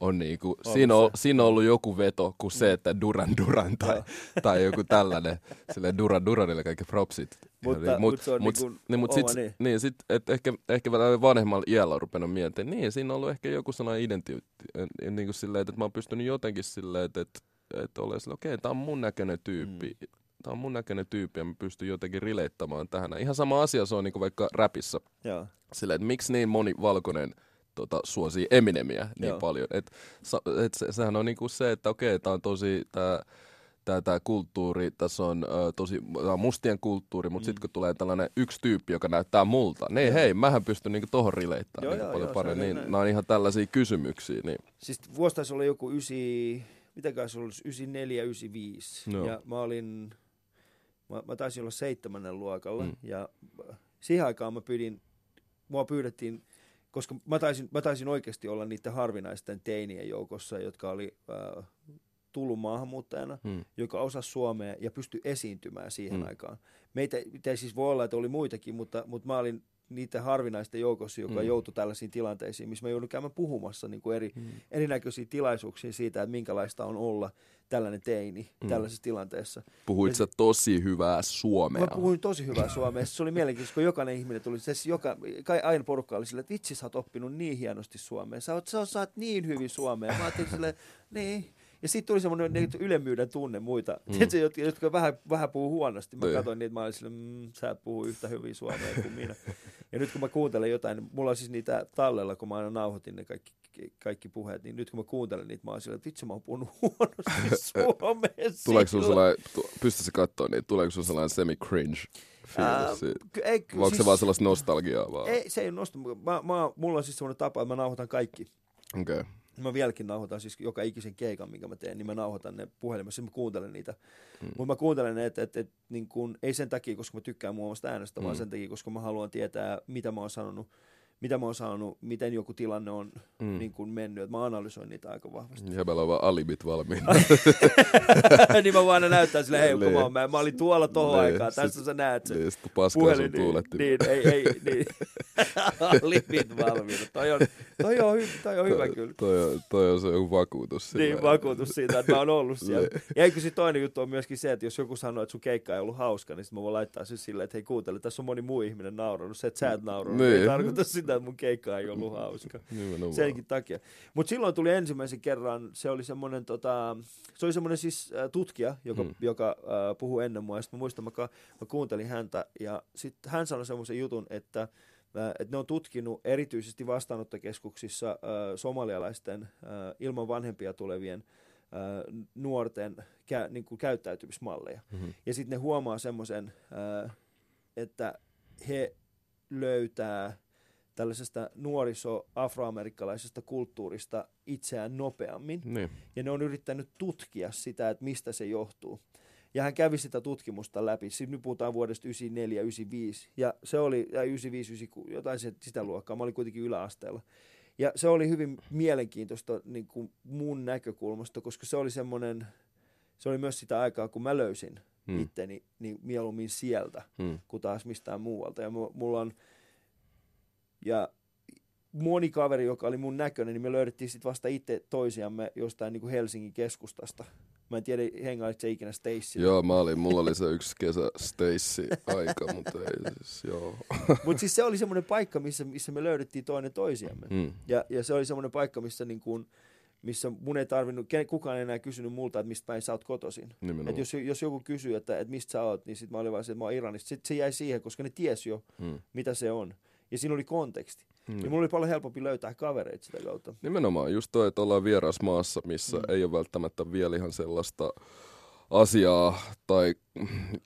[SPEAKER 2] on niinku, on siinä, on, siinä on ollut joku veto kuin se, että Duran Duran tai, tai joku tällainen, sille Duran Duranille kaikki propsit.
[SPEAKER 1] Mutta, niin, mut, se on mut,
[SPEAKER 2] niinku niin, mut sit, niin. niin sit, et ehkä, ehkä vanhemmalla iällä on rupenut miettimään, niin siinä on ollut ehkä joku sana identiteetti, niin kuin silleen, että mä oon pystynyt jotenkin silleen, että, että, että ole silleen, okei, okay, tää on mun näköinen tyyppi. Mm. Tää on mun näköinen tyyppi ja mä pystyn jotenkin rileittämään tähän. Ihan sama asia se on niin kuin vaikka räpissä. Joo. Silleen, että miksi niin moni valkoinen tota, suosii Eminemiä niin Joo. paljon. Et, et se, sehän on niinku se, että okei, tämä on tosi, tämä tää, tää kulttuuri, tässä on ö, tosi tää on mustien kulttuuri, mutta mm. sitten kun tulee tällainen yksi tyyppi, joka näyttää multa, niin hei, mähän pystyn niinku tohon rileittämään joo, niinku joo, paljon joo, paremmin. Niin, nämä on ihan tällaisia kysymyksiä. Niin.
[SPEAKER 1] Siis vuosi taisi olla joku ysi, mitäkään se olisi, 94, 95. No. Ja mä olin, mä, mä taisin olla seitsemännen luokalla, mm. ja siihen aikaan mä pyydin, mua pyydettiin koska mä taisin, mä taisin oikeasti olla niiden harvinaisten teinien joukossa, jotka oli äh, tullut maahanmuuttajana, hmm. joka osasi suomea ja pystyi esiintymään siihen hmm. aikaan. Meitä, meitä siis voi olla, että oli muitakin, mutta, mutta mä olin niiden harvinaisten joukossa, joka mm. joutui tällaisiin tilanteisiin, missä mä joudun käymään puhumassa niin kuin eri, mm. erinäköisiin tilaisuuksiin siitä, että minkälaista on olla tällainen teini mm. tällaisessa tilanteessa.
[SPEAKER 2] Puhuit sä tosi hyvää suomea?
[SPEAKER 1] Mä puhuin tosi hyvää suomea. Se oli mielenkiintoista, kun jokainen ihminen tuli, se joka, kai aina porukka oli sille, että vitsi sä oot oppinut niin hienosti suomea. Sä oot, sä oot niin hyvin suomea. Mä ajattelin silleen, niin, ja sitten tuli semmoinen niin, ylemmyyden tunne muita, mm. Tiedätkö, jotka, jotka vähän, vähän puhuu huonosti. Mä niin. katsoin niitä, mä olin sille, mmm, sä et puhu yhtä hyvin suomea kuin minä. [LAUGHS] ja nyt kun mä kuuntelen jotain, niin mulla on siis niitä tallella, kun mä aina nauhoitin ne kaikki, kaikki puheet, niin nyt kun mä kuuntelen niitä, mä oon silleen, että vitsi mä oon puhunut [LAUGHS] huonosti [LAUGHS] suomea.
[SPEAKER 2] Tuleeko sun sellainen, pystytkö katsoa niitä, tuleeko sun sellainen semi-cringe? Ää, ei, Vai onko siis, se vaan sellaista nostalgiaa vaan?
[SPEAKER 1] Ei, se ei ole nostalgiaa. Mä, mä, mulla on siis semmoinen tapa, että mä nauhoitan kaikki.
[SPEAKER 2] Okei. Okay
[SPEAKER 1] Mä vieläkin nauhoitan siis joka ikisen keikan, minkä mä teen, niin mä nauhoitan ne puhelimessa, mä kuuntelen niitä. Mm. Mutta mä kuuntelen ne, että et, et, niin kun, ei sen takia, koska mä tykkään muun äänestä, mm. vaan sen takia, koska mä haluan tietää, mitä mä oon sanonut mitä mä oon saanut, miten joku tilanne on mm. niin kuin mennyt. Että mä analysoin niitä aika vahvasti.
[SPEAKER 2] Ja meillä on vaan alibit valmiina. [LAUGHS]
[SPEAKER 1] niin mä aina näyttää sille, hei, kun mä, mä, mä olin tuolla tohon niin. aikaan, tässä sä näet sen.
[SPEAKER 2] Niin, sitten paskaa sun tuuletti.
[SPEAKER 1] Niin, niin, ei, ei, niin. [LAUGHS] alibit valmiina. Toi on, toi on, hy, toi on hyvä kyllä.
[SPEAKER 2] Toi on, toi on se joku vakuutus.
[SPEAKER 1] Sillä. Niin, vakuutus siitä, että mä oon ollut [LAUGHS] siellä. Niin. ja eikö toinen juttu on myöskin se, että jos joku sanoo, että sun keikka ei ollut hauska, niin sitten mä voin laittaa sen silleen, että hei kuuntele, tässä on moni muu ihminen naurannut. Se, että sä et naurannut, niin. ei tarkoita sitä, että mun keikka ei ollut hauska. [LAUGHS] Senkin takia. Mutta silloin tuli ensimmäisen kerran, se oli semmoinen tota, se oli semmoinen siis äh, tutkija, joka, hmm. joka äh, puhui ennen mua. Sitten mä muistan, mä, mä kuuntelin häntä ja sitten hän sanoi semmoisen jutun, että äh, että ne on tutkinut erityisesti vastaanottokeskuksissa äh, somalialaisten äh, ilman vanhempia tulevien äh, nuorten kä, niin kuin käyttäytymismalleja. Mm-hmm. Ja sitten ne huomaa semmoisen, äh, että he löytää tällaisesta nuoriso-afroamerikkalaisesta kulttuurista itseään nopeammin. Niin. Ja ne on yrittänyt tutkia sitä, että mistä se johtuu. Ja hän kävi sitä tutkimusta läpi. Siis nyt puhutaan vuodesta 94, 95. Ja se oli, ja 95, 96, jotain sitä luokkaa. Mä olin kuitenkin yläasteella. Ja se oli hyvin mielenkiintoista niin kuin mun näkökulmasta, koska se oli semmoinen, se oli myös sitä aikaa, kun mä löysin hmm. itteni niin mieluummin sieltä, hmm. kuin taas mistään muualta. Ja mulla on, ja moni kaveri, joka oli mun näköinen, niin me löydettiin sitten vasta itse toisiamme jostain niin kuin Helsingin keskustasta. Mä en tiedä, hengailit se ikinä Stacy.
[SPEAKER 2] Joo, mä olin, mulla oli se yksi kesä Stacy aika, mutta ei siis, joo.
[SPEAKER 1] Mutta siis se oli semmoinen paikka, missä, missä me löydettiin toinen toisiamme. Mm. Ja, ja se oli semmoinen paikka, missä niin kuin, missä mun ei tarvinnut, kukaan ei enää kysynyt multa, että mistä päin sä oot kotoisin. Et jos, jos joku kysyy, että, että mistä sä oot, niin sit mä olin vaan se, että mä oon Iranista. Sitten se jäi siihen, koska ne tiesi jo, mm. mitä se on ja siinä oli konteksti. Hmm. Ja mulla oli paljon helpompi löytää kavereita sitä kautta.
[SPEAKER 2] Nimenomaan, just toi, että ollaan vieras maassa, missä hmm. ei ole välttämättä vielä ihan sellaista asiaa tai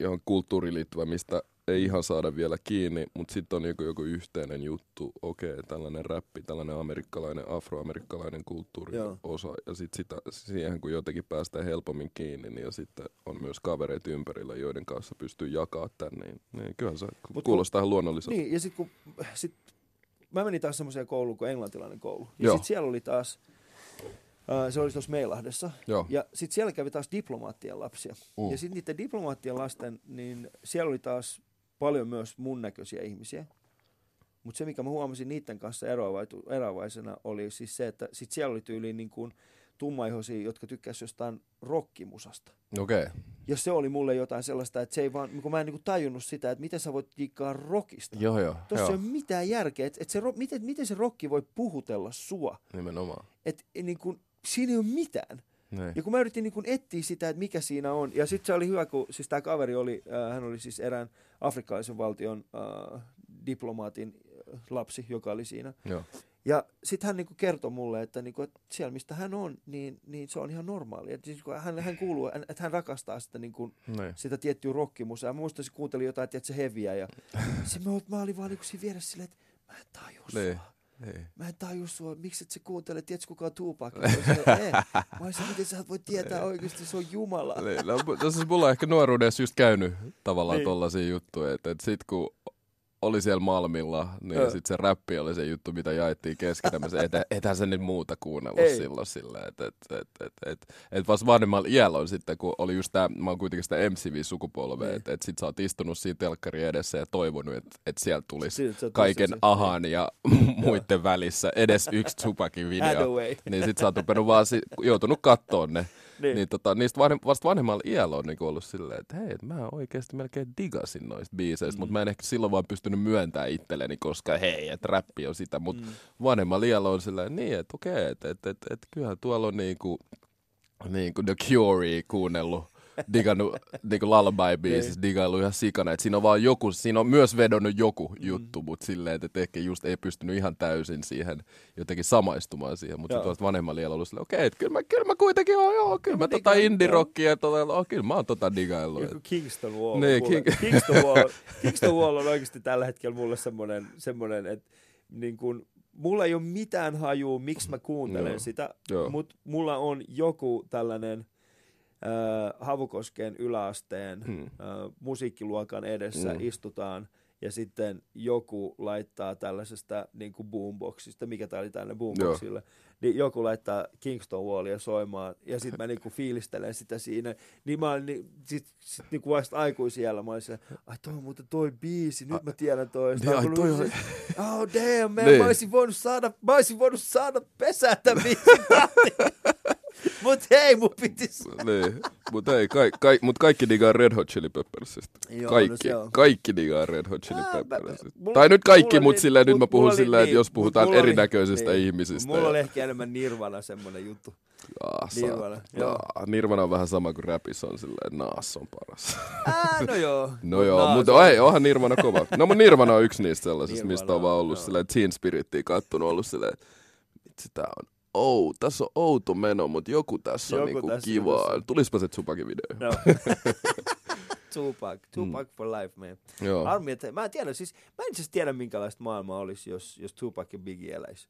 [SPEAKER 2] ihan kulttuuriin liittyvä, mistä ei ihan saada vielä kiinni, mutta sitten on joku, joku yhteinen juttu, okei, okay, tällainen räppi, tällainen amerikkalainen, afroamerikkalainen kulttuuri osa, ja sitten siihen kun jotenkin päästään helpommin kiinni, niin ja sitten on myös kavereita ympärillä, joiden kanssa pystyy jakaa tämän, niin, niin kyllähän se Mut kuulostaa ihan luonnolliselta.
[SPEAKER 1] Niin, ja sitten kun sit, mä menin taas semmoiseen kouluun kuin englantilainen koulu, ja sitten siellä oli taas, Uh, se oli tuossa Meilahdessa. Joo. Ja sitten siellä kävi taas diplomaattien lapsia. Uh. Ja sitten niiden diplomaattien lasten, niin siellä oli taas paljon myös mun näköisiä ihmisiä. Mutta se, mikä mä huomasin niiden kanssa eroavaisena, oli siis se, että sit siellä oli tyyliin niin kuin tummaihoisia, jotka tykkäsivät jostain rockimusasta.
[SPEAKER 2] Okei. Okay.
[SPEAKER 1] Ja se oli mulle jotain sellaista, että se ei vaan, kun mä en niin kuin tajunnut sitä, että miten sä voit diikkaa rockista.
[SPEAKER 2] Joo, joo.
[SPEAKER 1] Tuossa ei ole mitään järkeä, että, että se, miten, miten se rokki voi puhutella sua.
[SPEAKER 2] Nimenomaan.
[SPEAKER 1] Että niin kuin, siinä ei ole mitään. Näin. Ja kun mä yritin niin kun etsiä sitä, että mikä siinä on, ja sitten se oli hyvä, kun siis tämä kaveri oli, äh, hän oli siis erään afrikkalaisen valtion äh, diplomaatin äh, lapsi, joka oli siinä. Joo. Ja sitten hän niinku kertoi mulle, että, niinku, että siellä mistä hän on, niin, niin se on ihan normaali. Et siis, hän, hän kuuluu, että hän rakastaa sitä, niinku, sitä tiettyä rockimusaa. Mä muistan, että se kuunteli jotain, että se heviä. Ja [LAUGHS] se, mä, mä olin vaan niinku siinä vieressä silleen, että mä en tajua sua. Ei. Mä en taju sua, miksi et sä kuuntele, tiedätkö kuka on Tupac? Mä olisin, miten sä voit tietää oikeasti, se on Jumala.
[SPEAKER 2] Niin, no, no, siis mulla on ehkä nuoruudessa just käynyt tavallaan niin. tollaisia juttuja, että, että sit kun oli siellä Malmilla, niin sitten se räppi oli se juttu, mitä jaettiin keskenämme. Et, [LAUGHS] ethän se nyt muuta kuunnellut Ei. silloin silleen. Että et, et, et, et, et vasta vanhemmalla iällä on sitten, kun oli just tämä, mä oon kuitenkin sitä MCV-sukupolvea, niin. että et sit sä oot istunut siinä telkkari edessä ja toivonut, että et sieltä tulisi kaiken se, ahan ja [LAUGHS] muiden välissä edes yksi Tupakin video. niin sit sä oot vaan si- joutunut kattoon ne niin. niin tota, niistä vanhem, vasta vanhemmalla iällä on niinku ollut silleen, että hei, mä oikeasti melkein digasin noista biiseistä, mm. mutta mä en ehkä silloin vaan pystynyt myöntämään itselleni, koska hei, että räppi on sitä, mutta mm. vanhemmalla iällä on silleen, niin, että okei, okay, että et, et, et, kyllähän tuolla on niinku, niinku The Cure kuunnellut digannut niinku lullaby-biisissä, niin. digailu ihan sikana. Et siinä on vaan joku, siinä on myös vedonnut joku mm. juttu, mutta silleen, että ehkä just ei pystynyt ihan täysin siihen jotenkin samaistumaan siihen. Mutta sitten vanhemmalla liellä ollut silleen, okei, okay, kyllä mä, kyllä mä kuitenkin oon, joo, kyllä mä, mä tota indie-rockia, tota, oh, kyllä mä oon tota digailu.
[SPEAKER 1] Joku Kingston Wall. Niin, King... [LAUGHS] Kingston, Wall, Kingston Wall on oikeasti tällä hetkellä mulle semmoinen, semmoinen että niin kuin mulla ei ole mitään hajua, miksi mä kuuntelen
[SPEAKER 2] Joo.
[SPEAKER 1] sitä,
[SPEAKER 2] Joo.
[SPEAKER 1] mutta mulla on joku tällainen Havukosken yläasteen
[SPEAKER 2] Hmm.
[SPEAKER 1] musiikkiluokan edessä
[SPEAKER 2] Mm.
[SPEAKER 1] istutaan ja sitten joku laittaa tällaisesta niin kuin boomboxista, mikä tää oli tänne boomboxille, niin joku laittaa Kingston Wallia soimaan ja sitten mä [LAUGHS] niin kuin fiilistelen sitä siinä. Niin mä olin, niin, sit, sit niin kuin vasta aikuisiellä mä olin siellä, ai toi on muuten toi biisi, nyt mä tiedän toi.
[SPEAKER 2] Niin, ai toi on- [LAUGHS]
[SPEAKER 1] Oh damn man,
[SPEAKER 2] Niin.
[SPEAKER 1] mä olisin voinut saada, mä olisin voinut saada pesätä [LAUGHS] biisin tahtiin. [LAUGHS] Mut hei, mun pitis.
[SPEAKER 2] niin. Mutta ei, ka- ka- mut kaikki digaa Red Hot Chili Peppersista.
[SPEAKER 1] Joo, no
[SPEAKER 2] kaikki,
[SPEAKER 1] on.
[SPEAKER 2] kaikki digaa Red Hot Chili
[SPEAKER 1] mulla-
[SPEAKER 2] tai nyt kaikki,
[SPEAKER 1] oli-
[SPEAKER 2] silleen nyt mä
[SPEAKER 1] mut
[SPEAKER 2] puhun silleen, että
[SPEAKER 1] niin,
[SPEAKER 2] jos
[SPEAKER 1] mut
[SPEAKER 2] puhutaan erinäköisistä
[SPEAKER 1] niin.
[SPEAKER 2] ihmisistä.
[SPEAKER 1] Mulla
[SPEAKER 2] ja-
[SPEAKER 1] oli ehkä enemmän Nirvana semmonen juttu.
[SPEAKER 2] Sa-
[SPEAKER 1] Nirvana,
[SPEAKER 2] ah, Nirvana on vähän sama kuin rapissa on silleen, että Naas on paras.
[SPEAKER 1] Ah, no joo. [LAUGHS]
[SPEAKER 2] No
[SPEAKER 1] Mut
[SPEAKER 2] joo, mutta
[SPEAKER 1] on-
[SPEAKER 2] ei, onhan Nirvana kova. No mutta Nirvana on yksi niistä sellaisista,
[SPEAKER 1] Nirvana
[SPEAKER 2] mistä on vaan ollut
[SPEAKER 1] joo.
[SPEAKER 2] silleen Teen Spirittiä kattonut, ollut silleen, että vitsi tää on ou, tässä on outo meno, mutta joku tässä on
[SPEAKER 1] Joku
[SPEAKER 2] niinku
[SPEAKER 1] tässä
[SPEAKER 2] kivaa.
[SPEAKER 1] tässä.
[SPEAKER 2] Tulispa se Tsupakin video.
[SPEAKER 1] No. [LAUGHS] Tupac, Tupac for life, man.
[SPEAKER 2] Joo.
[SPEAKER 1] Harmi, että mä en tiedä, siis mä en siis tiedä minkälaista maailmaa olisi, jos, jos Tupac ja Biggie eläisi.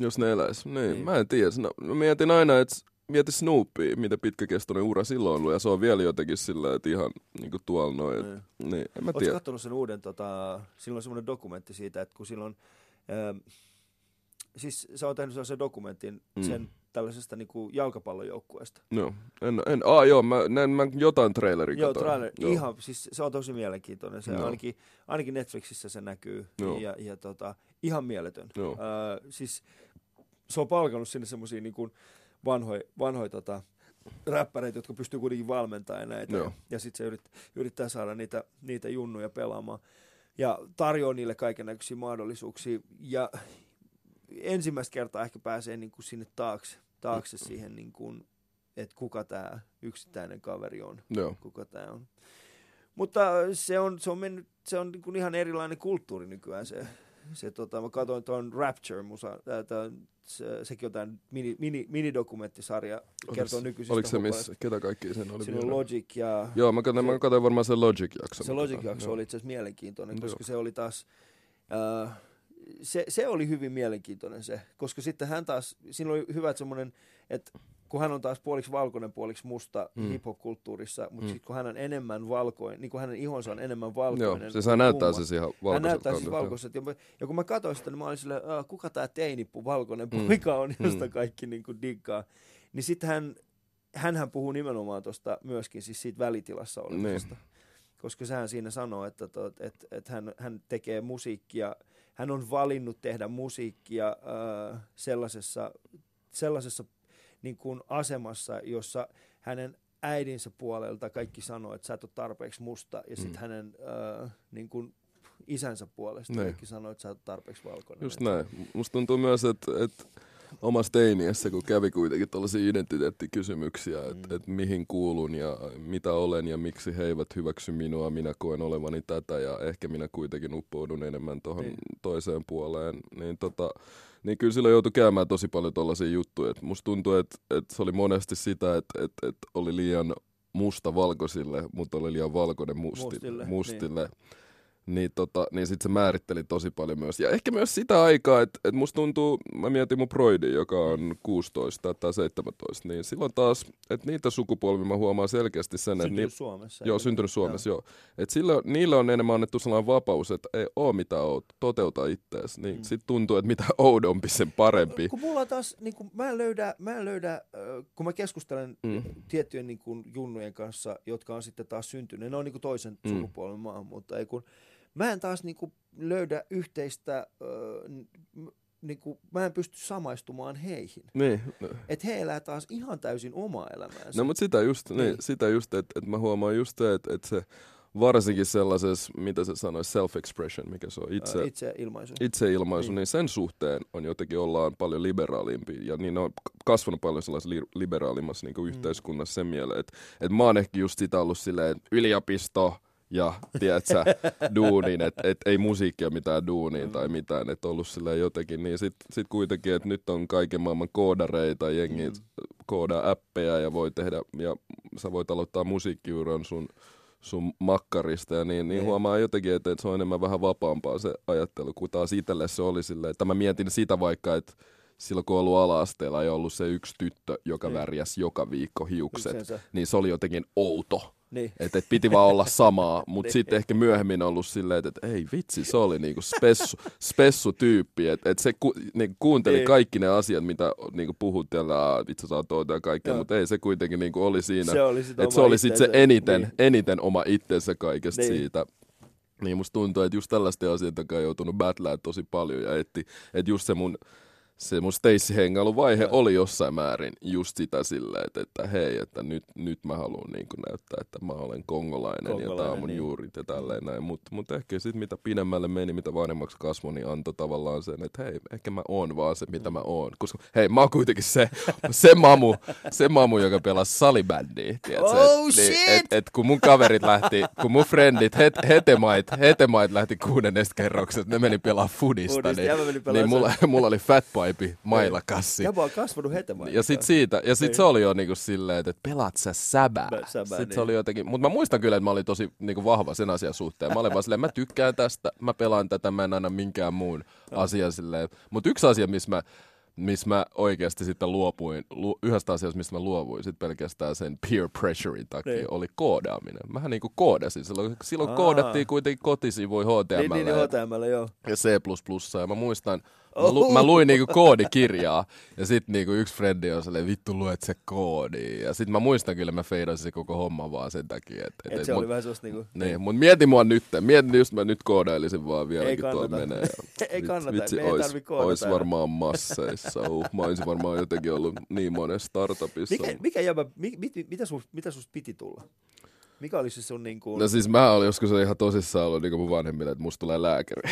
[SPEAKER 2] Jos ne eläis. Niin,
[SPEAKER 1] Niin.
[SPEAKER 2] niin. mä en tiedä. No, mä mietin aina, että mieti Snoopia, mitä pitkäkestoinen ura silloin on ollut, ja se on vielä jotenkin sillä, että ihan niinku tuolla noin.
[SPEAKER 1] Niin.
[SPEAKER 2] Niin. niin, en mä
[SPEAKER 1] Oletko
[SPEAKER 2] tiedä.
[SPEAKER 1] katsonut sen uuden, tota, silloin on semmoinen dokumentti siitä, että kun silloin, ähm, siis se on tehnyt sellaisen dokumentin
[SPEAKER 2] Mm.
[SPEAKER 1] sen tällaisesta niinku jalkapallojoukkueesta.
[SPEAKER 2] Joo. En, en, aa, joo, mä, näin, mä jotain traileria
[SPEAKER 1] Joo, trailer, ihan, siis se on tosi mielenkiintoinen. Se
[SPEAKER 2] Joo.
[SPEAKER 1] ainakin, ainakin Netflixissä se näkyy
[SPEAKER 2] Joo.
[SPEAKER 1] ja, ja tota, ihan mieletön.
[SPEAKER 2] Joo.
[SPEAKER 1] Öö, siis se on palkannut sinne semmoisia niin vanhoja vanhoi, tota, räppäreitä, jotka pystyy kuitenkin valmentamaan näitä.
[SPEAKER 2] Joo.
[SPEAKER 1] Ja, ja sitten se yrit, yrittää saada niitä, niitä junnuja pelaamaan. Ja tarjoaa niille kaiken näköisiä mahdollisuuksia. Ja ensimmäistä kertaa ehkä pääsee niin kuin sinne taakse, taakse siihen, niin kuin, että kuka tämä yksittäinen kaveri on
[SPEAKER 2] Joo.
[SPEAKER 1] kuka tämä on. Mutta se on, se on, mennyt, se on niin kuin ihan erilainen kulttuuri nykyään se. se tota, mä katsoin tuon Rapture, musa, tää, tää, se, sekin on tämä mini, mini, minidokumenttisarja, kertoo nykyisistä
[SPEAKER 2] Oliko se missä? Ketä kaikki sen oli?
[SPEAKER 1] Siinä? Logic ja
[SPEAKER 2] Joo, mä katsoin,
[SPEAKER 1] se-
[SPEAKER 2] mä katsoin varmaan sen Logic-jakson.
[SPEAKER 1] se Logic-jakso
[SPEAKER 2] joo.
[SPEAKER 1] oli itse asiassa mielenkiintoinen,
[SPEAKER 2] Joo.
[SPEAKER 1] koska se oli taas, äh, se, se oli hyvin mielenkiintoinen se, koska sitten hän taas, siinä oli hyvä että semmoinen, että kun hän on taas puoliksi valkoinen, puoliksi musta
[SPEAKER 2] Mm.
[SPEAKER 1] mm. hip-hop-kulttuurissa, mutta
[SPEAKER 2] Mm.
[SPEAKER 1] mm. sitten kun hän on enemmän valkoinen, niin kun hänen ihonsa on enemmän valkoinen.
[SPEAKER 2] Joo, siis hän näyttää siis ihan
[SPEAKER 1] hän
[SPEAKER 2] valkoiselta.
[SPEAKER 1] näyttää siis valkoiselta. Ja, ja kun mä katsoin sitä, niin mä olin silleen, "Aa, kuka tämä teinippu, valkoinen
[SPEAKER 2] Mm.
[SPEAKER 1] poika on, josta
[SPEAKER 2] Mm.
[SPEAKER 1] kaikki niin kuin diggaa. Niin sitten hän, hänhän puhuu nimenomaan tuosta myöskin siis siitä välitilassa olemisesta.
[SPEAKER 2] Niin.
[SPEAKER 1] Koska sehän siinä sanoo, että, tot, että, että hän, hän tekee musiikkia, hän on valinnut tehdä musiikkia äh, sellaisessa, sellaisessa niin kuin asemassa, jossa hänen äidinsä puolelta kaikki sanoo, että sä et ole tarpeeksi musta, ja sitten
[SPEAKER 2] Mm.
[SPEAKER 1] hänen äh, niin kuin isänsä puolesta
[SPEAKER 2] Niin.
[SPEAKER 1] kaikki sanoo, että sä et ole tarpeeksi valkoinen.
[SPEAKER 2] Just näin. Musta tuntuu myös, että, että omassa teiniässä, kun kävi kuitenkin tällaisia identiteettikysymyksiä, että,
[SPEAKER 1] Mm.
[SPEAKER 2] että mihin kuulun ja mitä olen ja miksi he eivät hyväksy minua, minä koen olevani tätä ja ehkä minä kuitenkin uppoudun enemmän tuohon
[SPEAKER 1] Niin.
[SPEAKER 2] toiseen puoleen, niin, tota, niin kyllä silloin joutui käymään tosi paljon tällaisia juttuja. Et musta tuntuu, että, että se oli monesti sitä, että, että, että oli liian musta valkoisille, mutta oli liian valkoinen musti,
[SPEAKER 1] Mustille, niin.
[SPEAKER 2] mustille. Niin, tota, niin sit se määritteli tosi paljon myös. Ja ehkä myös sitä aikaa, että et musta tuntuu, mä mietin mun broidi, joka on 16 tai 17, niin silloin taas, että niitä sukupolvia mä huomaan selkeästi sen, että
[SPEAKER 1] Syntynyt
[SPEAKER 2] ni,
[SPEAKER 1] Suomessa.
[SPEAKER 2] joo, syntynyt Suomessa, joo. Et silloin, niillä on enemmän annettu sellainen vapaus, että ei oo mitään oot, toteuta ittees. Niin
[SPEAKER 1] Mm.
[SPEAKER 2] sit tuntuu, että mitä oudompi sen parempi.
[SPEAKER 1] Kun mulla taas, niin kun mä en löydä, mä en löydä äh, kun mä keskustelen
[SPEAKER 2] Mm.
[SPEAKER 1] tiettyjen niin kuin, junnujen kanssa, jotka on sitten taas syntyneet, ne on niin toisen
[SPEAKER 2] mm.
[SPEAKER 1] sukupolven maahanmuuttajia, kun mä en taas niin kuin, löydä yhteistä, äh, niin kuin, mä en pysty samaistumaan heihin.
[SPEAKER 2] Niin,
[SPEAKER 1] Että he elää taas ihan täysin omaa elämäänsä.
[SPEAKER 2] No mutta sitä just, niin.
[SPEAKER 1] Niin.
[SPEAKER 2] sitä just että et mä huomaan just se, että et se varsinkin sellaisessa, mitä se sanoisi, self-expression, mikä se on, itse,
[SPEAKER 1] Äh, itse ilmaisu.
[SPEAKER 2] itseilmaisu, niin.
[SPEAKER 1] Niin.
[SPEAKER 2] sen suhteen on jotenkin ollaan paljon liberaalimpia ja niin on kasvanut paljon sellaisessa li- liberaalimmassa niin
[SPEAKER 1] Mm.
[SPEAKER 2] yhteiskunnassa sen mieleen, että et mä oon ehkä just sitä ollut silleen, että yliopisto ja tiedätkö, duunin, että et ei musiikki ole mitään duunia tai mitään, että ollut silleen jotenkin, niin sit, sit kuitenkin, että nyt on kaiken maailman koodareita, jengi
[SPEAKER 1] Mm.
[SPEAKER 2] koodaa appeja ja voi tehdä, ja sä voit aloittaa musiikkiuran sun sun makkarista ja niin, niin
[SPEAKER 1] Niin.
[SPEAKER 2] huomaa jotenkin, että, että se on enemmän vähän vapaampaa se ajattelu, kun taas itselle se oli silleen, että mä mietin sitä vaikka, että silloin kun ollut ala-asteella ja ollut se yksi tyttö, joka
[SPEAKER 1] Niin.
[SPEAKER 2] värjäsi joka viikko hiukset,
[SPEAKER 1] Itsensä.
[SPEAKER 2] niin se oli jotenkin outo.
[SPEAKER 1] Niin.
[SPEAKER 2] Että et piti vaan olla samaa, [LAUGHS] mutta
[SPEAKER 1] Niin.
[SPEAKER 2] sitten ehkä myöhemmin on ollut silleen, että et, ei vitsi, se oli niinku spessu, spessu tyyppi, että et se ku, niinku kuunteli
[SPEAKER 1] Niin.
[SPEAKER 2] kaikki ne asiat, mitä niinku puhuttiin, vitsi oot tuota ja kaikkea, mutta ei se kuitenkin niinku oli siinä,
[SPEAKER 1] Se oli sit
[SPEAKER 2] että se oli sitten se eniten,
[SPEAKER 1] Niin.
[SPEAKER 2] eniten oma itsensä kaikesta
[SPEAKER 1] Niin.
[SPEAKER 2] siitä. Niin musta tuntuu, että just tällaisten asioiden kanssa on joutunut battlaa tosi paljon ja etti, että just se mun se mun Stacy-hengailuvaihe
[SPEAKER 1] Joo.
[SPEAKER 2] oli jossain määrin just sitä silleen, että, että hei, että nyt, nyt mä haluan niin näyttää, että mä olen kongolainen, ja tää
[SPEAKER 1] Kongolainen,
[SPEAKER 2] on mun
[SPEAKER 1] niin.
[SPEAKER 2] juurit ja tälleen näin. Mutta mut ehkä sitten mitä pidemmälle meni, mitä vanhemmaksi kasvoi, niin antoi tavallaan sen, että hei, ehkä mä oon vaan se, mitä mä oon. Koska hei, mä oon kuitenkin se, [LAUGHS] se mamu, se mamu, joka pelasi salibändiä, tiedätkö?
[SPEAKER 1] Oh,
[SPEAKER 2] et,
[SPEAKER 1] shit!
[SPEAKER 2] Niin, et, et, kun mun kaverit lähti, kun mun friendit, het, hetemait, hetemait lähti kuudennesta kerroksesta, ne meni pelaa fudista,
[SPEAKER 1] Fudista,
[SPEAKER 2] niin,
[SPEAKER 1] pelaa
[SPEAKER 2] niin mulla, mulla oli fat pipe, mailakassi.
[SPEAKER 1] Jäbä on kasvanut hetemään.
[SPEAKER 2] Ja sit siitä, ja sit
[SPEAKER 1] Niin.
[SPEAKER 2] se oli jo niinku silleen, että pelaat sä säbää.
[SPEAKER 1] Mä- säbää,
[SPEAKER 2] sit se
[SPEAKER 1] niin.
[SPEAKER 2] oli jotenkin, mutta mä muistan kyllä, että mä olin tosi niinku vahva sen asian suhteen. Mä olin vaan silleen, mä tykkään tästä, mä pelaan tätä, mä en anna minkään muun asian silleen. Mutta yksi asia, missä mä, missä mä oikeasti sitten luopuin, lu, yhdestä asiasta, mistä mä luovuin sit pelkästään sen peer pressurein takia,
[SPEAKER 1] Niin.
[SPEAKER 2] oli koodaaminen. Mähän niinku koodasin. Silloin, silloin
[SPEAKER 1] Aa.
[SPEAKER 2] koodattiin kuitenkin kotisivuja HTML.
[SPEAKER 1] Niin, niin, niin, HTML, joo.
[SPEAKER 2] ja C++. Ja mä muistan, mä, lu, mä luin niinku [LAUGHS] koodikirjaa ja sit niinku yksi frendi on silleen, vittu luet se koodi. Ja sit mä muistan kyllä, mä feidasin se koko homma vaan sen takia. Et,
[SPEAKER 1] Et se oli vähän sellaista niinku...
[SPEAKER 2] niin, mut mieti mua nyt. Mietin just mä nyt koodailisin vaan vieläkin
[SPEAKER 1] kannata.
[SPEAKER 2] menee. [LAUGHS]
[SPEAKER 1] Ei
[SPEAKER 2] vit-
[SPEAKER 1] kannata,
[SPEAKER 2] vitsi,
[SPEAKER 1] me ei
[SPEAKER 2] ois,
[SPEAKER 1] tarvi koodata
[SPEAKER 2] ois varmaan masseissa. Uh, mä oisin varmaan jotenkin ollut niin monessa startupissa.
[SPEAKER 1] Mikä, mikä jäbä, mi, mit, mitä, sus, mitä sus piti tulla? Mikä oli se sun niin kuin...
[SPEAKER 2] No siis mä olin joskus ihan tosissaan ollut niin mun vanhemmille, että musta tulee lääkäri.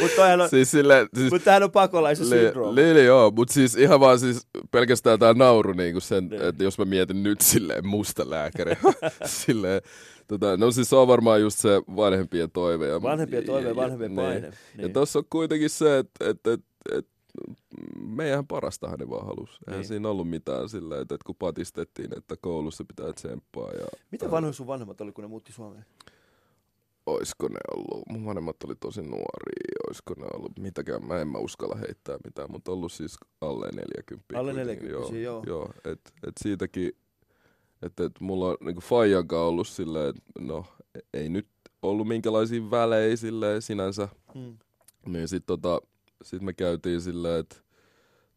[SPEAKER 1] Mutta on,
[SPEAKER 2] siis silleen, siis
[SPEAKER 1] mut on pakolaisen
[SPEAKER 2] Li,
[SPEAKER 1] syndrooma.
[SPEAKER 2] li, li, joo, mutta siis ihan vaan siis pelkästään tää nauru niinku sen,
[SPEAKER 1] Niin.
[SPEAKER 2] että jos mä mietin nyt silleen musta lääkäri, [LAUGHS] silleen, tota, no siis se on varmaan just se vanhempien toive. Ja,
[SPEAKER 1] Vanhempien toive ja vanhempien
[SPEAKER 2] niin.
[SPEAKER 1] paine.
[SPEAKER 2] Ja
[SPEAKER 1] Niin.
[SPEAKER 2] tossa on kuitenkin se, että et, et, et, meidän parastahan ne vaan halus. Eihän
[SPEAKER 1] Niin.
[SPEAKER 2] siinä ollut mitään silleen, että, että kun patistettiin, että koulussa pitää tsemppaa. Ja,
[SPEAKER 1] Mitä vanhoja sun vanhemmat oli, kun ne muutti Suomeen?
[SPEAKER 2] oisko ne ollut, mun vanhemmat oli tosi nuoria, oisko ne ollut, mitäkään, mä en mä uskalla heittää mitään, mutta ollut siis alle 40.
[SPEAKER 1] Alle
[SPEAKER 2] kuitenkin,
[SPEAKER 1] 40, joo.
[SPEAKER 2] Joo, et, et siitäkin, että et mulla on niinku Fajankaan ollut silleen, että no ei nyt ollut minkälaisia välejä silleen sinänsä,
[SPEAKER 1] Hmm.
[SPEAKER 2] niin sit tota, sit me käytiin silleen, että